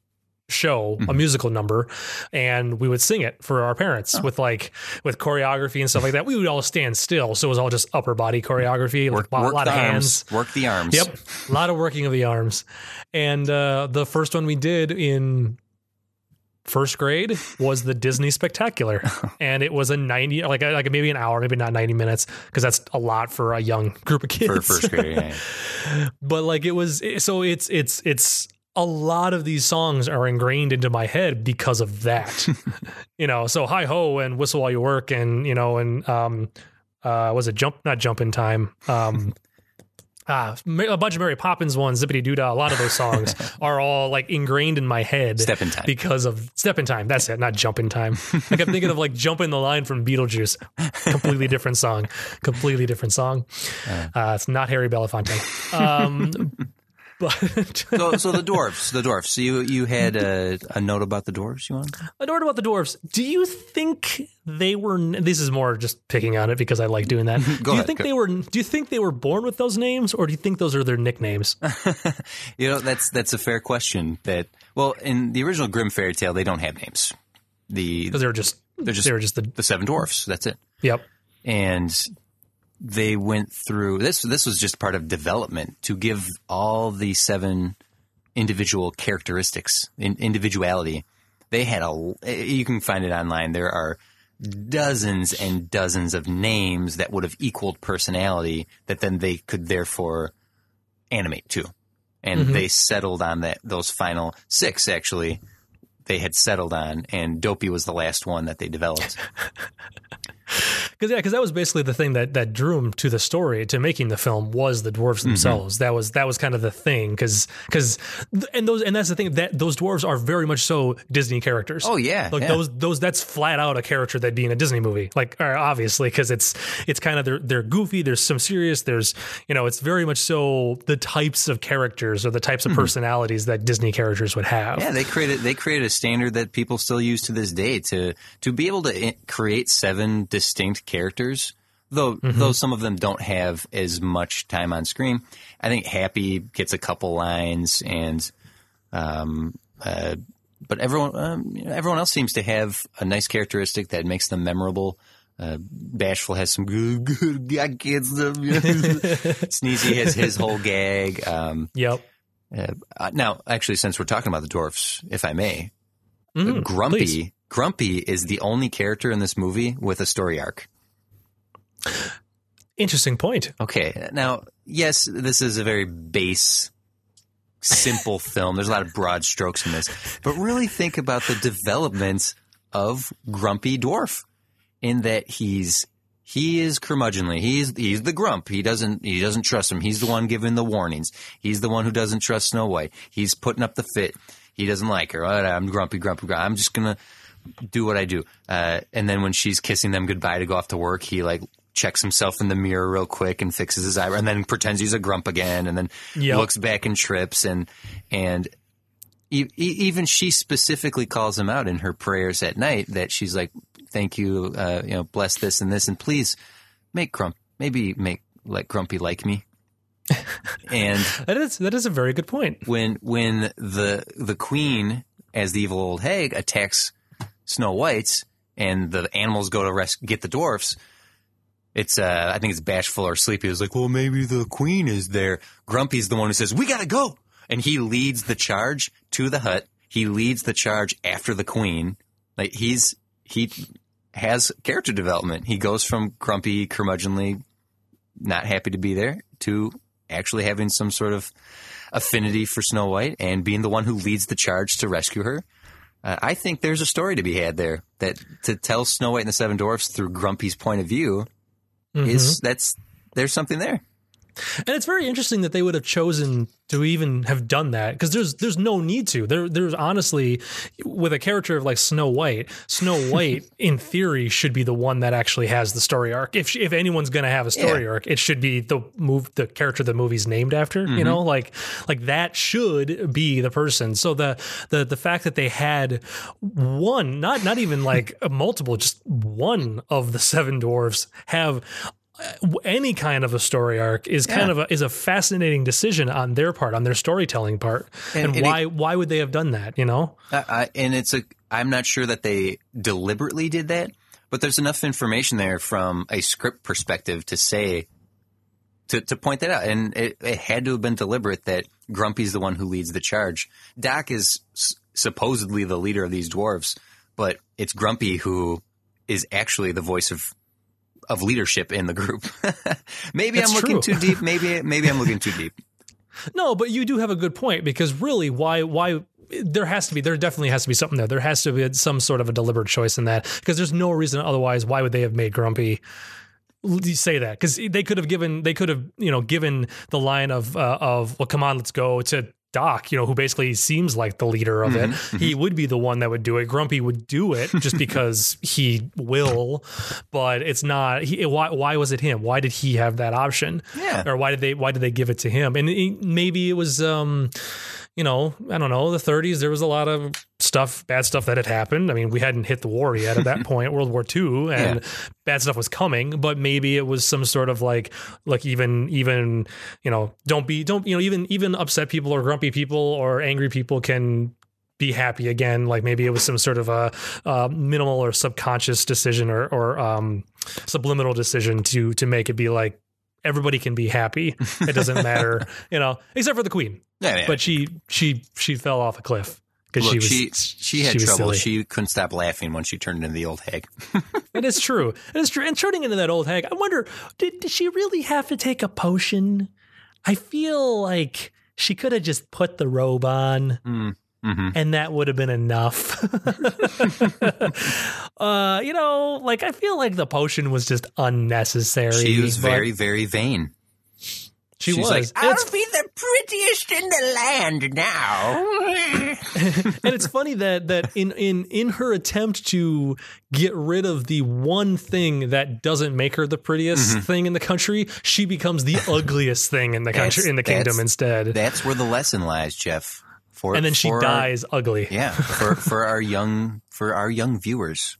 show a musical number and we would sing it for our parents with like with choreography and stuff like that we would all stand still so it was all just upper body choreography like a lot, work of arms. hands Work the arms. Yep. A lot of working of the arms. And uh, the first one we did in first grade was the Disney Spectacular. and it was a 90, like, like maybe an hour, maybe not 90 minutes, because that's a lot for a young group of kids. For first grade. yeah. but like it was, so it's, it's, it's, a lot of these songs are ingrained into my head because of that, you know. So hi ho and whistle while you work, and you know, and um, uh, was it jump? Not jump in time. Um, Ah, a bunch of Mary Poppins ones, Zippity Doo Dah. A lot of those songs are all like ingrained in my head. Step in time. because of Step in Time. That's it, not Jump in Time. like I kept thinking of like Jump in the Line from Beetlejuice. Completely different song. Completely different song. Uh, it's not Harry Belafonte. Um, but so, so the dwarfs, the dwarfs. So you you had a, a note about the dwarfs. You want? a note about the dwarves. Do you think they were? This is more just picking on it because I like doing that. do you ahead, think go. they were? Do you think they were born with those names, or do you think those are their nicknames? You know, that's that's a fair question. That well, in the original Grimm fairy tale, they don't have names. The Because they were just They're just- they were just the the seven dwarfs. That's it. yep. and they went through this this was just part of development to give all the seven individual characteristics in, individuality. They had a you can find it online. There are dozens and dozens of names that would have equaled personality that then they could therefore animate to. And mm-hmm. they settled on that those final six actually they had settled on and dopey was the last one that they developed Because yeah, because that was basically the thing that that drew him to the story to making the film was the dwarves Mm-hmm. themselves. That was that was kind of the thing because because and those and that's the thing that those dwarves are very much so Disney characters. Oh, yeah, like yeah. those those that's flat out a character that'd be in a Disney movie. Like uh, obviously because it's it's kind of they're they're goofy. There's some serious. There's you know it's very much so the types of characters or the types of personalities that Disney characters would have. Mm-hmm. Yeah, they created they created a standard that people still use to this day to to be able to create seven distinct characters. Though though some of them don't have as much time on screen, I think Happy gets a couple lines, and um, uh, but everyone um, you know, everyone else seems to have a nice characteristic that makes them memorable. Uh, Bashful has some good, good I can't. Sneezy has his whole gag. Um, Yep. uh, now, actually, since we're talking about the dwarfs, if I may, Mhm, Grumpy, please. Grumpy is the only character in this movie with a story arc. Interesting point. Okay, now, yes, this is a very base, simple film. There's a lot of broad strokes in this, but really think about the development of Grumpy Dwarf in that he's he is curmudgeonly. He's he's the grump. He doesn't he doesn't trust him. He's the one giving the warnings. He's the one who doesn't trust Snow White. He's putting up the fit. He doesn't like her. "Oh, I'm grumpy, grumpy, grumpy. I'm just gonna do what I do. Uh, and then when she's kissing them goodbye to go off to work, he like checks himself in the mirror real quick and fixes his eyebrow, and then pretends he's a grump again, and then Yep. looks back and trips, and and e- e- even she specifically calls him out in her prayers at night that she's like, "Thank you, uh, you know, bless this and this, and please make Grump, maybe make like Grumpy like me." And That is that is a very good point. when when the the queen as the evil old hag attacks Snow White's and the animals go to res- get the dwarfs. It's uh, I think it's bashful or sleepy. It's like, well, maybe the queen is there. Grumpy's the one who says, "We gotta go," and he leads the charge to the hut. He leads the charge after the queen. Like he's he has character development. He goes from grumpy, curmudgeonly, not happy to be there to actually having some sort of affinity for Snow White and being the one who leads the charge to rescue her. Uh, I think there's a story to be had there that to tell Snow White and the Seven Dwarfs through Grumpy's point of view is that's there's something there. And it's very interesting that they would have chosen to even have done that because there's there's no need to. There there's honestly with a character of like Snow White, Snow White in theory should be the one that actually has the story arc. If if anyone's going to have a story Yeah. arc, it should be the move the character the movie's named after, you mm-hmm. know? Like like that should be the person. So the the the fact that they had one, not not even like multiple, just one of the seven dwarves have any kind of a story arc is kind Yeah. of a, is a fascinating decision on their part, on their storytelling part, and, And- and why why would they have done that? You know, I, and it's a I'm not sure that they deliberately did that, but there's enough information there from a script perspective to say to to point that out, and it, it had to have been deliberate that Grumpy's the one who leads the charge. Doc is s- supposedly the leader of these dwarves, but it's Grumpy who is actually the voice of of leadership in the group. maybe That's I'm looking true. too deep. Maybe maybe I'm looking too deep. no, but you do have a good point because really, why why there has to be there definitely has to be something there. There has to be some sort of a deliberate choice in that because there's no reason otherwise. Why would they have made Grumpy? say that because they could have given they could have you know given the line of uh, of well come on let's go to Doc you know who basically seems like the leader of it he would be the one that would do it. Grumpy would do it just because he will but it's not he, why why was it him? Why did he have that option? Yeah. or why did they why did they give it to him? And it, maybe it was um you know, I don't know, the 30s, there was a lot of stuff, bad stuff that had happened. I mean, we hadn't hit the war yet at that point, World War II, and Yeah. bad stuff was coming, but maybe it was some sort of like, like even, even, you know, don't be, don't, you know, even, even upset people or grumpy people or angry people can be happy again. Like maybe it was some sort of a, uh minimal or subconscious decision or, or, um, subliminal decision to, to make it be like, everybody can be happy. It doesn't matter, you know, except for the queen Yeah, yeah. but she she she fell off a cliff because she was she she had was trouble. She couldn't stop laughing when she turned into the old hag. it is true. It is true. And turning into that old hag, I wonder did, did she really have to take a potion? I feel like she could have just put the robe on. Hmm. Mm-hmm. And that would have been enough. uh, you know, like I feel like the potion was just unnecessary. She was very, very vain. she She's was. like, I'll be the prettiest in the land now. and it's funny that that in in in her attempt to get rid of the one thing that doesn't make her the prettiest thing in the country, she becomes the ugliest thing in the country in the kingdom that's- instead. That's where the lesson lies, Jeff. For and then she our- dies ugly. yeah, for for our young for our young viewers,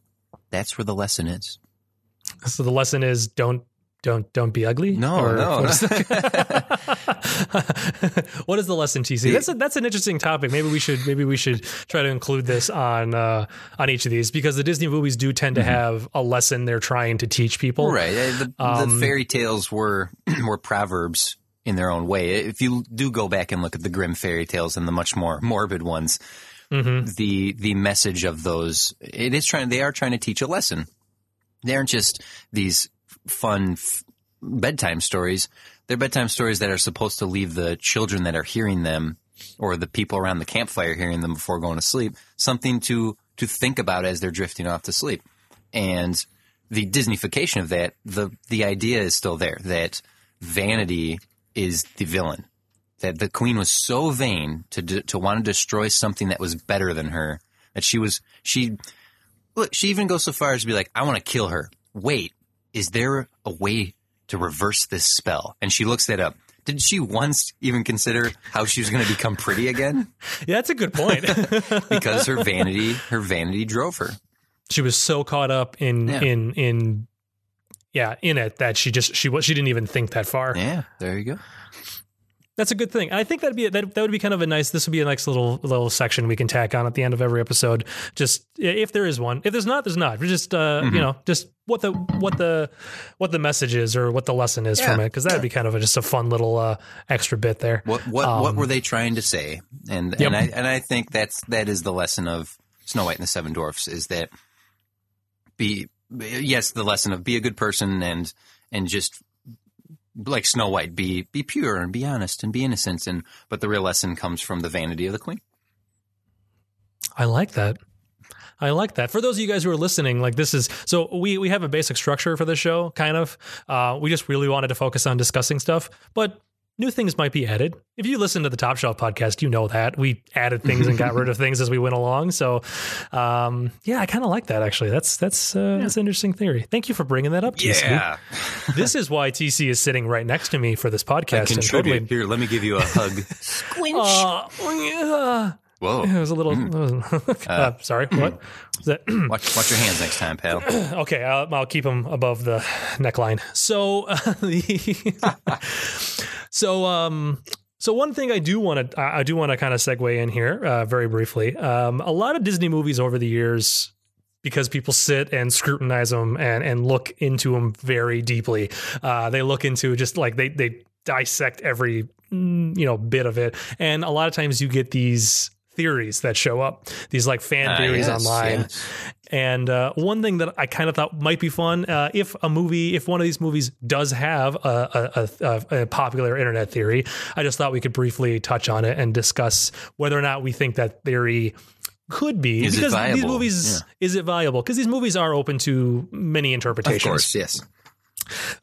that's where the lesson is. So the lesson is don't don't don't be ugly. No, Or no. What is, what is the lesson, TC? That's a, that's an interesting topic. Maybe we should maybe we should try to include this on uh, on each of these because the Disney movies do tend to have a lesson they're trying to teach people. Mm-hmm. Right. uh, The, Um, the fairy tales were were proverbs in their own way. If you do go back and look at the Grimm fairy tales and the much more morbid ones, Mm-hmm. the the message of those it is trying they are trying to teach a lesson. They aren't just these fun f- bedtime stories. They're bedtime stories that are supposed to leave the children that are hearing them or the people around the campfire hearing them before going to sleep something to to think about as they're drifting off to sleep. And the Disneyfication of that, the the idea is still there that vanity is the villain. That the queen was so vain to d- to want to destroy something that was better than her that she was she look she even goes so far as to be like I want to kill her. Wait, is there a way to reverse this spell? And she looks that up. Did she once even consider how she was going to become pretty again? Yeah, that's a good point. Because her vanity, her vanity drove her. she was so caught up in Yeah. in in yeah in it that she just she was she didn't even think that far. Yeah, there you go. That's a good thing. I think that'd be that that would be kind of a nice. This would be a nice little little section we can tack on at the end of every episode. Just if there is one. If there's not, there's not. We're just uh Mm-hmm. you know just what the what the what the message is or what the lesson is from it because that'd be kind of a, just a fun little uh extra bit there. What what what were they trying to say? And Um, Yep. and I and I think that's that is the lesson of Snow White and the Seven Dwarfs is that be yes the lesson of be a good person and and just like Snow White be be pure and be honest and be innocent and but the real lesson comes from the vanity of the queen. I like that. I like that. For those of you guys who are listening, like this is so we we have a basic structure for the show, kind of. Uh, we just really wanted to focus on discussing stuff, but new things might be added. If you listen to the Top Shelf podcast, you know that we added things and got rid of things as we went along. So, um, yeah, I kind of like that actually. That's that's uh, that's an interesting theory. Thank you for bringing that up, TC. Yeah. this is why TC is sitting right next to me for this I podcast. and contribute. totally, Here, let me give you a hug. uh, yeah. Whoa. it was a little. uh, sorry, what? Is that Watch watch your hands next time, pal. Okay, I'll, I'll keep them above the neckline. So, uh, the, so, um, so one thing I do want to, I I do want to kind of segue in here, uh, very briefly. Um, a lot of Disney movies over the years, because people sit and scrutinize them and and look into them very deeply. Uh, they look into just like they they dissect every mm, you know bit of it, and a lot of times you get these theories that show up, these like fan Ah, theories yes, online. yes. And uh, one thing that I kind of thought might be fun, uh, if a movie, if one of these movies does have a, a, a, a popular internet theory, I just thought we could briefly touch on it and discuss whether or not we think that theory could be Is it because these movies is it viable because these movies are open to many Of interpretations. course, yes.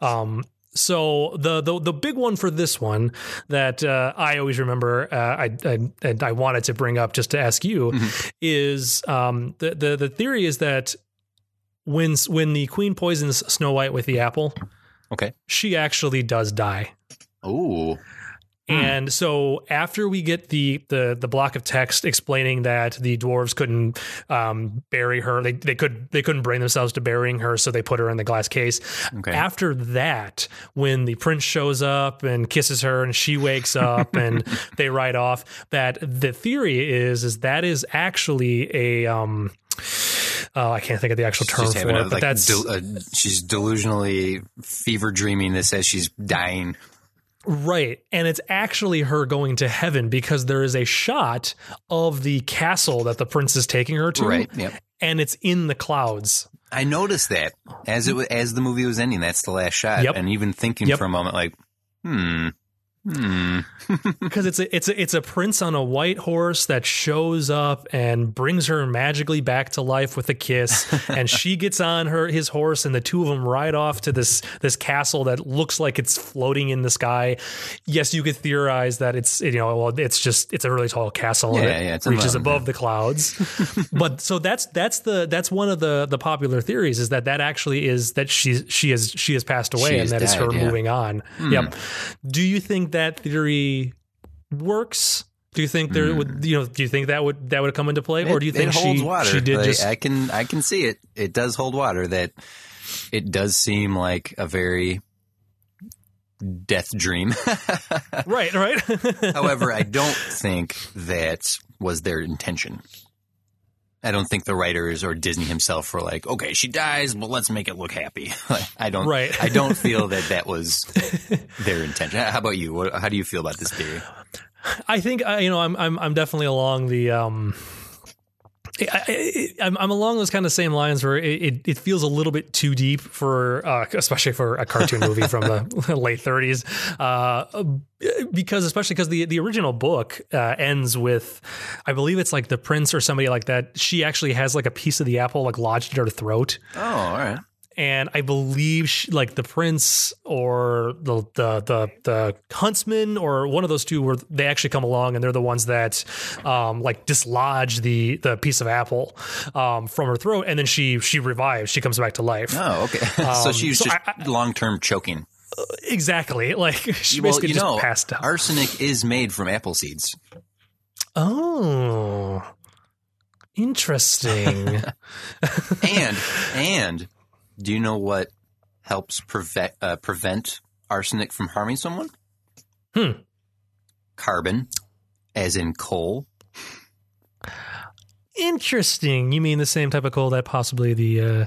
Um, so the, the the big one for this one that uh, I always remember, uh, I, I and I wanted to bring up just to ask you is um, the the the theory is that when when the queen poisons Snow White with the apple, Okay. she actually does die. Ooh. And so after we get the the the block of text explaining that the dwarves couldn't um, bury her, they they could they couldn't bring themselves to burying her, so they put her in the glass case. Okay. After that, when the prince shows up and kisses her, and she wakes up, and they ride off, that the theory is is that is actually a um. Oh, I can't think of the actual term for it, but like, that's del- uh, she's delusionally fever dreaming this as she's dying. Right. And it's actually her going to heaven because there is a shot of the castle that the prince is taking her to. Right. Yep. And it's in the clouds. I noticed that as it as the movie was ending. That's the last shot. Yep. And even thinking Yep. for a moment, like, hmm. Because it's a it's a it's a prince on a white horse that shows up and brings her magically back to life with a kiss. and she gets on her his horse and the two of them ride off to this this castle that looks like it's floating in the sky. Yes, you could theorize that it's you know, well it's just it's a really tall castle and Yeah, it yeah, it's reaches above, the clouds. but so that's that's the that's one of the the popular theories is that that actually is that she she has she has passed away She and that is her. Hmm. moving on. Yep. Do you think that theory works? Do you think there would hmm. you know do you think that would that would come into play or do you think it holds she water? she did Like, just I can I can see it. It does hold water. That it does seem like a very death dream. right right However, I don't think that was their intention. I don't think the writers or Disney himself were like, okay, she dies, but let's make it look happy. Like, I don't, Right. I don't feel that that was their intention. How about you? What, how do you feel about this theory? I think uh, you know I'm I'm I'm definitely along the um I, I'm along those kind of same lines where it, it, it feels a little bit too deep for, uh, especially for a cartoon movie from the late 30s, uh, because especially because the the original book uh, ends with, I believe it's like the prince or somebody like that. She actually has like a piece of the apple like lodged in her throat, Oh, all right. And I believe she, like the prince or the, the the the huntsman or one of those two where they actually come along and they're the ones that um like dislodge the the piece of apple um from her throat. And then she she revives. She comes back to life. Oh, okay. so she was so just long term choking. exactly. Like she well, basically you just know, passed out. arsenic is made from apple seeds. oh. Interesting. And and do you know what helps prevent uh, prevent arsenic from harming someone? Hmm. Carbon, as in coal. interesting you mean the same type of coal that possibly the uh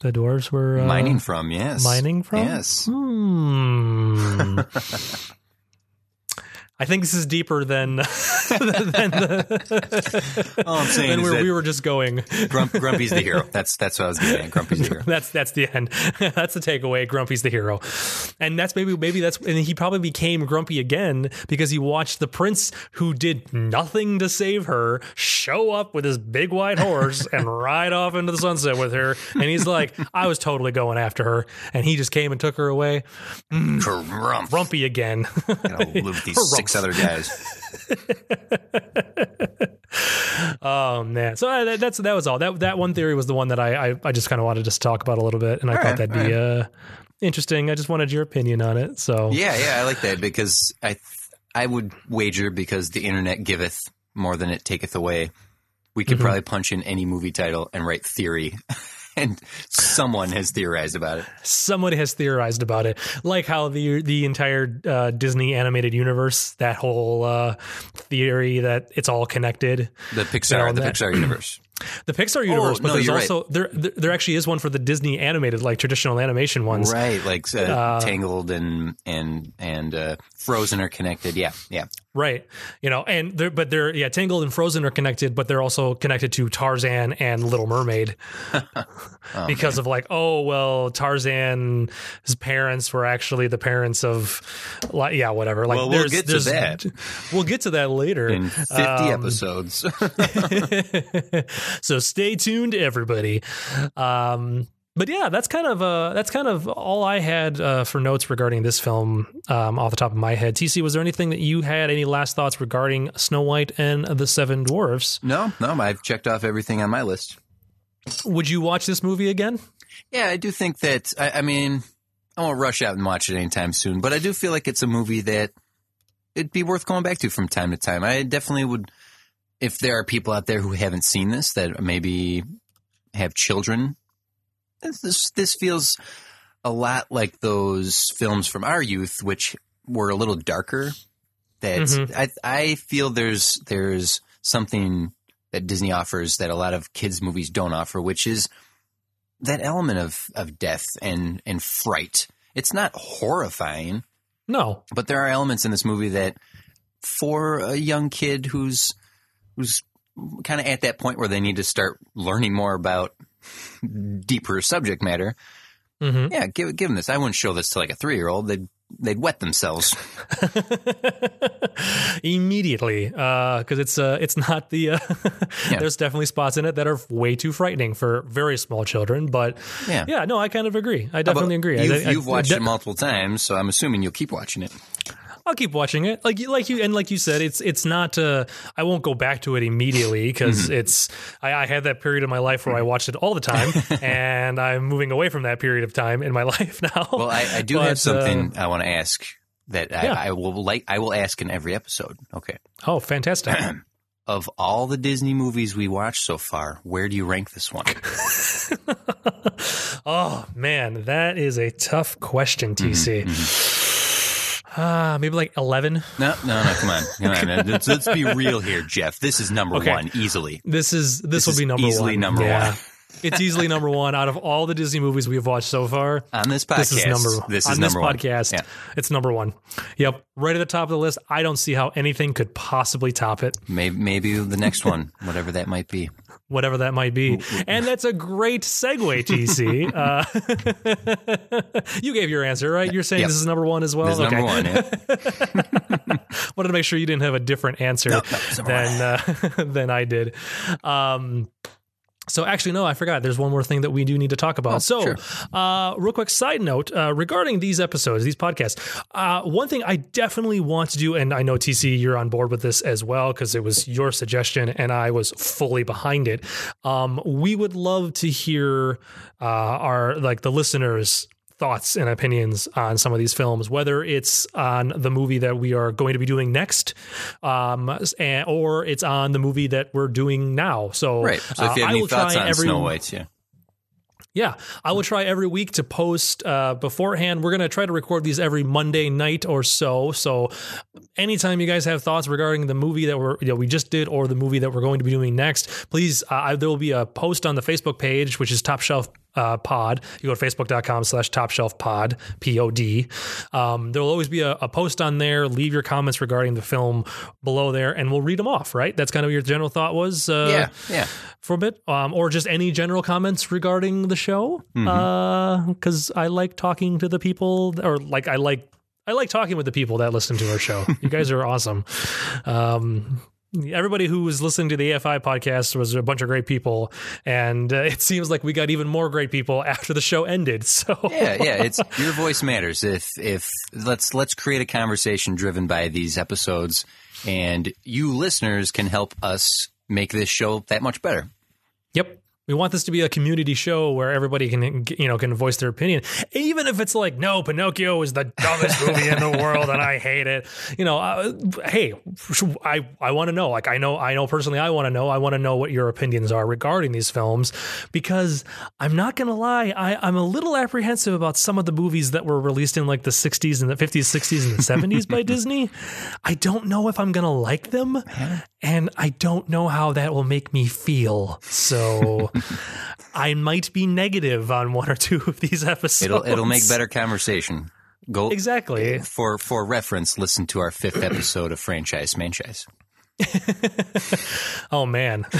the dwarves were uh, mining from, yes. mining from? Yes. Hmm. I think this is deeper than than the, All I'm saying than is where we were just going. Grump, Grumpy's the hero. That's that's what I was getting at. Grumpy's the hero. That's that's the end. that's the takeaway. Grumpy's the hero, and that's maybe maybe that's and he probably became grumpy again because he watched the prince who did nothing to save her show up with his big white horse and ride off into the sunset with her, and he's like, I was totally going after her, and he just came and took her away. Mm. Grump. Grumpy again. Gotta live these six other guys. Oh man, so uh, that, that's that was all. That that one theory was the one that I I, I just kind of wanted to just talk about a little bit, and I All thought right, that'd be uh, interesting. I just wanted your opinion on it. So Yeah, yeah, I like that because I I would wager because the internet giveth more than it taketh away. We could probably punch in any movie title and write theory, and someone has theorized about it. somebody has theorized about it, like how the the entire uh, Disney animated universe, that whole uh, theory that it's all connected. The Pixar, Yeah, the that- Pixar universe. The Pixar universe, but no, there's you're right. also there, there there actually is one for the Disney animated, like traditional animation ones. Right, like uh, Tangled and and and uh, Frozen are connected. Yeah, yeah. Right. You know, and they're, but they're, yeah, Tangled and Frozen are connected, but they're also connected to Tarzan and Little Mermaid Oh, because of like, oh, well, Tarzan, his parents were actually the parents of, like, yeah, whatever. Like, Well, we'll get to that. We'll get to that later. In fifty Um, episodes. So stay tuned, everybody. Um, but yeah, that's kind of uh, that's kind of all I had uh, for notes regarding this film um, off the top of my head. TC, was there anything that you had? Any last thoughts regarding Snow White and the Seven Dwarfs? no, no, I've checked off everything on my list. Would you watch this movie again? Yeah, I do think that. I, I mean, I won't rush out and watch it anytime soon, but I do feel like it's a movie that it'd be worth going back to from time to time. I definitely would. If there are people out there who haven't seen this that maybe have children, this this feels a lot like those films from our youth, which were a little darker. That Mhm. I I feel there's there's something that Disney offers that a lot of kids movies don't offer, which is that element of of death and and fright. It's not horrifying, No. but there are elements in this movie that for a young kid who's who's kind of at that point where they need to start learning more about deeper subject matter. hmm Yeah, give give them this. I wouldn't show this to like a three year old. They'd they'd wet themselves. Immediately, because it's uh, it's not the. Uh, Yeah. There's definitely spots in it that are way too frightening for very small children, but Yeah. yeah, no, I kind of agree. I definitely agree. You've, I- you've I- watched de- it multiple times, so I'm assuming you'll keep watching it. I'll keep watching it. Like you, like you, and like you said, it's it's not. Uh, I won't go back to it immediately because Mm-hmm. it's. I, I had that period of my life where I watched it all the time, and I'm moving away from that period of time in my life now. Well, I, I do But, have something I want to ask that Yeah. I, I will like. I will ask in every episode. Okay. Uh, oh, fantastic! Of all the Disney movies we watched so far, where do you rank this one? oh man, that is a tough question, Mm-hmm, TC. Ah, maybe like eleven. No, no, no. Come on, come on. Let's, let's be real here, Jeff. This is number Okay. one easily. This is this, This will is be number one. easily one. number yeah. one. It's easily number one out of all the Disney movies we've watched so far. On this podcast, This is number this on is this one. podcast. Yeah. It's number one. Yep, right at the top of the list. I don't see how anything could possibly top it, Maybe, maybe the next one, whatever that might be. Whatever that might be. And that's a great segue, TC. uh, you gave your answer, right? You're saying Yep. this is number one as well. This is okay. number one. Yeah. Wanted to make sure you didn't have a different answer No, no, than uh, than I did. Um, so actually, no, I forgot. There's one more thing that we do need to talk about. Oh, so, sure. uh, real quick side note uh, regarding these episodes, these podcasts. Uh, one thing I definitely want to do, and I know TC, you're on board with this as well because it was your suggestion, and I was fully behind it. Um, we would love to hear uh, our like the listeners thoughts and opinions on some of these films, whether it's on the movie that we are going to be doing next, um, and, or it's on the movie that we're doing now. So, Right. So if you uh, have I any will thoughts try on every Snow White, yeah. yeah, I will try every week to post uh, beforehand. We're going to try to record these every Monday night or so. So, anytime you guys have thoughts regarding the movie that we're you know, we just did or the movie that we're going to be doing next, please, uh, I- there will be a post on the Facebook page, which is Top Shelf uh, Pod. You go to facebook.com slash Top Shelf Pod, P O D. Um, there will always be a, a post on there. Leave your comments regarding the film below there, and we'll read them off. Right? That's kind of what your general thought was. Uh, Yeah, yeah. for a bit, um, or just any general comments regarding the show. Because I like talking to the people, or like I like I like talking with the people that listen to our show. you guys are awesome. Um, everybody who was listening to the AFI podcast was a bunch of great people, and uh, it seems like we got even more great people after the show ended. So Yeah, yeah, it's your voice matters. If if let's let's create a conversation driven by these episodes and you listeners can help us make this show that much better. Yep. We want this to be a community show where everybody can, you know, can voice their opinion, even if it's like, no, Pinocchio is the dumbest movie in the world and I hate it. You know, uh, hey, I I want to know. Like, I know, I know personally, I want to know. I want to know what your opinions are regarding these films because I'm not gonna lie, I, I'm a little apprehensive about some of the movies that were released in like the 60s and the 50s, 60s, and the 70s by Disney. I don't know if I'm gonna like them, and I don't know how that will make me feel. So. I might be negative on one or two of these episodes. It'll it'll make better conversation. Go Exactly. for for reference. Listen to our fifth episode of franchise manchise. Oh man.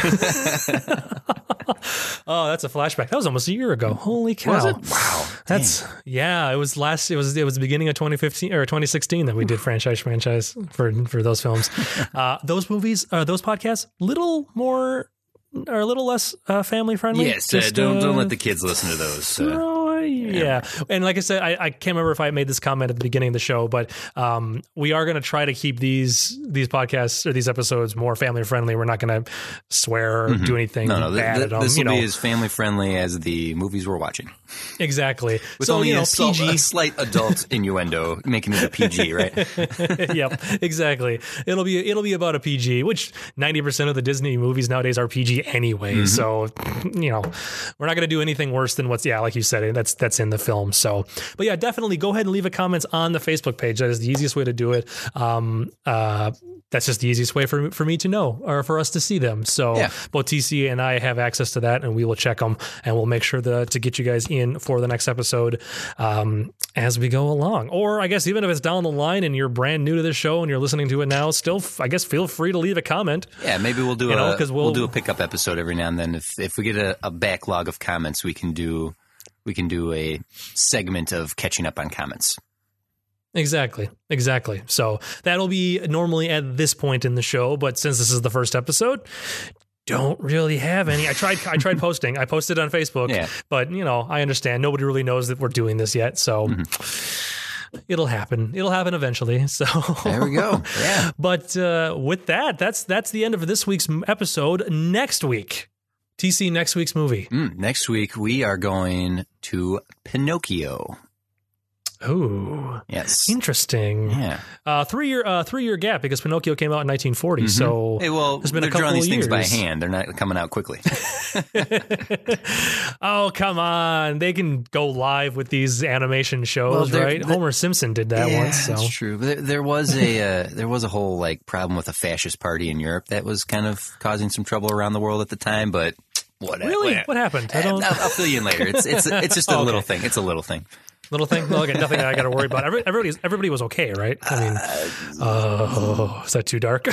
oh, that's a flashback. That was almost a year ago. Holy cow! Wow, That's yeah. It was last. It was it was the beginning of 2015 or 2016 that we did franchise franchise for for those films. Uh, those movies, uh, those podcasts, little more or a little less uh, family friendly. yes. Uh, Just, don't uh, don't let the kids listen to those. Yeah. And like I said, I, I can't remember if I made this comment at the beginning of the show, but um, we are going to try to keep these these podcasts or these episodes more family friendly. We're not going to swear or do anything Mm-hmm. no, no. bad th- at them. this you will know, be as family friendly as the movies we're watching, exactly. with so only you know, a, PG. slight adult innuendo, making it a PG, right? yep, exactly. It'll be it'll be about a PG, which ninety percent of the Disney movies nowadays are PG anyway. Mm-hmm. So you know, we're not going to do anything worse than what's yeah, like you said, that's that's in the film. So, but yeah, definitely go ahead and leave a comment on the Facebook page. That is the easiest way to do it. Um, uh, that's just the easiest way for for me to know or for us to see them. So Yeah. both TC and I have access to that, and we will check them, and we'll make sure to to get you guys in for the next episode um, as we go along. Or I guess even if it's down the line and you're brand new to this show and you're listening to it now, still f- I guess feel free to leave a comment. Yeah, maybe we'll do You know, a 'cause we'll, we'll- do a pickup episode every now and then. If if we get a, a backlog of comments, we can do we can do a segment of catching up on comments. Exactly, exactly. So that'll be normally at this point in the show, but since this is the first episode. Don't really have any. I tried. I tried posting. I posted on Facebook, Yeah. but you know, I understand nobody really knows that we're doing this yet. So it'll happen. It'll happen eventually. So There we go. Yeah. But uh, with that, that's that's the end of this week's episode. Next week, TC next week's movie. Mm, next week we are going to Pinocchio. Oh, Yes. interesting. Yeah. Uh, three year uh, three year gap because Pinocchio came out in 1940. So Hey, well, There's been a they're drawing couple these things by hand. They're not coming out quickly. oh come on, they can go live with these animation shows, Well, right? the- Homer Simpson did that once. So that's true. There, there was a uh, there was a whole like problem with a fascist party in Europe that was kind of causing some trouble around the world at the time. But What, Really? what- What happened? I don't. I'll, I'll fill you in later. It's it's it's just a Okay. little thing. It's a little thing. Little thing. Well, okay, nothing I got to worry about. Every, everybody's everybody was okay, right? I mean, oh, is that too dark?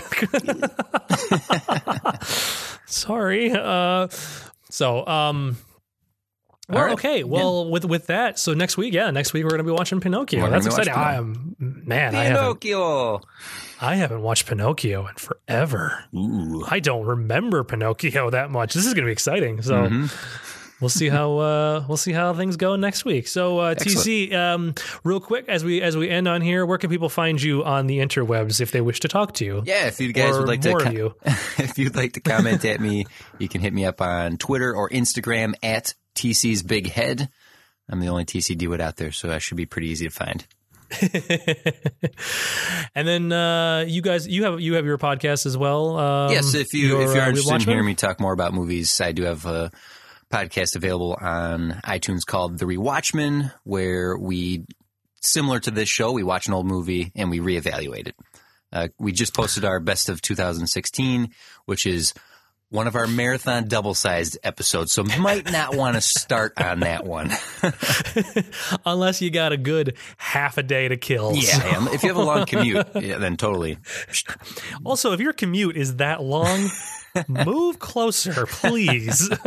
Sorry. Uh, so, um, well, right. okay. Well, with with that, so next week, yeah, next week we're gonna be watching Pinocchio. We're That's exciting. watching I am man. I haven't Pinocchio. I haven't watched Pinocchio in forever. Ooh. I don't remember Pinocchio that much. This is gonna be exciting. So. Mhm. We'll see how uh, we'll see how things go next week. So uh, TC, um, real quick as we as we end on here, where can people find you on the interwebs if they wish to talk to you? Yeah, if you guys would like to, more of com- you. if you'd like to comment at me, you can hit me up on Twitter or Instagram at TC's Big Head. I'm the only TC Dewitt out there, so I should be pretty easy to find. and then uh, you guys, you have you have your podcast as well. Um, yes, if you your, if you're uh, interested in hearing me talk more about movies, I do have a podcast available on iTunes called The Rewatchman, where we similar to this show, we watch an old movie and we reevaluate it. Uh, we just posted our best of 2016, which is one of our marathon double sized episodes, so might not want to start on that one. unless you got a good half a day to kill. Yeah, and if you have a long commute, yeah, then totally. Also, if your commute is that long, move closer, please.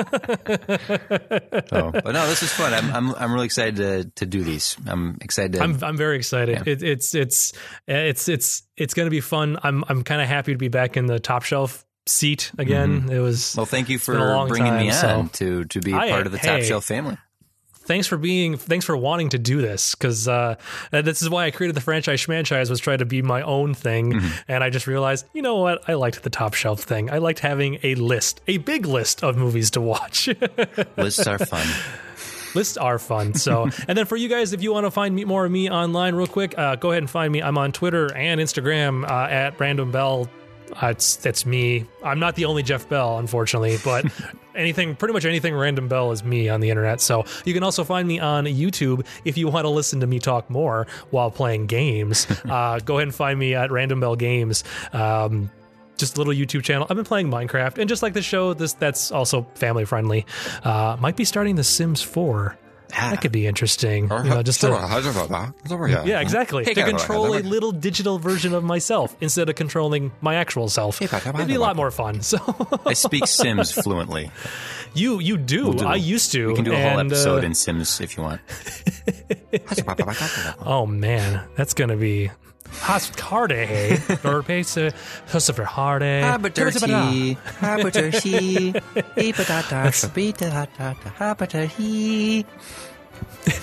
Oh, but no, this is fun. I'm I'm I'm really excited to to do these. I'm excited. To, I'm I'm very excited. It, it's it's it's it's it's going to be fun. I'm I'm kind of happy to be back in the top shelf seat again. It was Mm-hmm. well, thank you for long bringing me time, on so- to to be a I- part of the Top. Shelf family. thanks for being thanks for wanting to do this because uh, this is why I created the franchise schmanchise was trying to be my own thing Mm-hmm. and I just realized you know what I liked the top shelf thing I liked having a list a big list of movies to watch Lists are fun. lists are fun so and then for you guys if you want to find me more of me online real quick uh, go ahead and find me I'm on Twitter and Instagram uh, at Random Bell uh, it's that's me I'm not the only Jeff Bell unfortunately but anything pretty much anything random bell is me on the internet so you can also find me on youtube if you want to listen to me talk more while playing games uh, go ahead and find me at random bell games um, just a little YouTube channel. I've been playing Minecraft, and just like the show, this that's also family friendly. Uh, might be starting The Sims 4. That could be interesting. You know, just to, yeah, exactly. Hey, to control a little digital version of myself instead of controlling my actual self. It'd be a lot more fun. So I speak Sims fluently. you you do. do- I used to. We can do a whole and, uh, episode in Sims if you want. Oh man, that's gonna be hot harde. Or pace Christopher Hardy.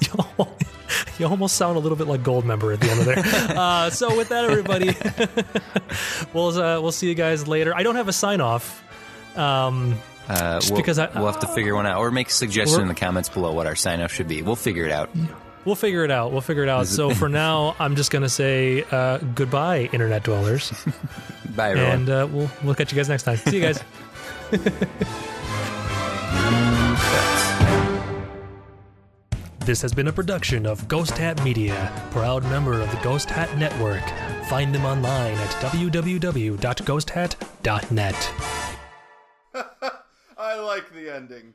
You al- you almost sound a little bit like Goldmember at the end of there. uh, so with that, everybody, we'll uh, we'll see you guys later. I don't have a sign off. Um, Uh, we'll, because I- we'll have to figure one out, or make a suggestion in the comments below what our sign off should be. We'll figure it out. We'll figure it out. We'll figure it out. So for now, I'm just gonna say uh, goodbye, internet dwellers, Bye, everyone. and uh, we'll we'll catch you guys next time. See you guys. This has been a production of Ghost Hat Media, proud member of the Ghost Hat Network. Find them online at www.ghosthat.net. I like the ending.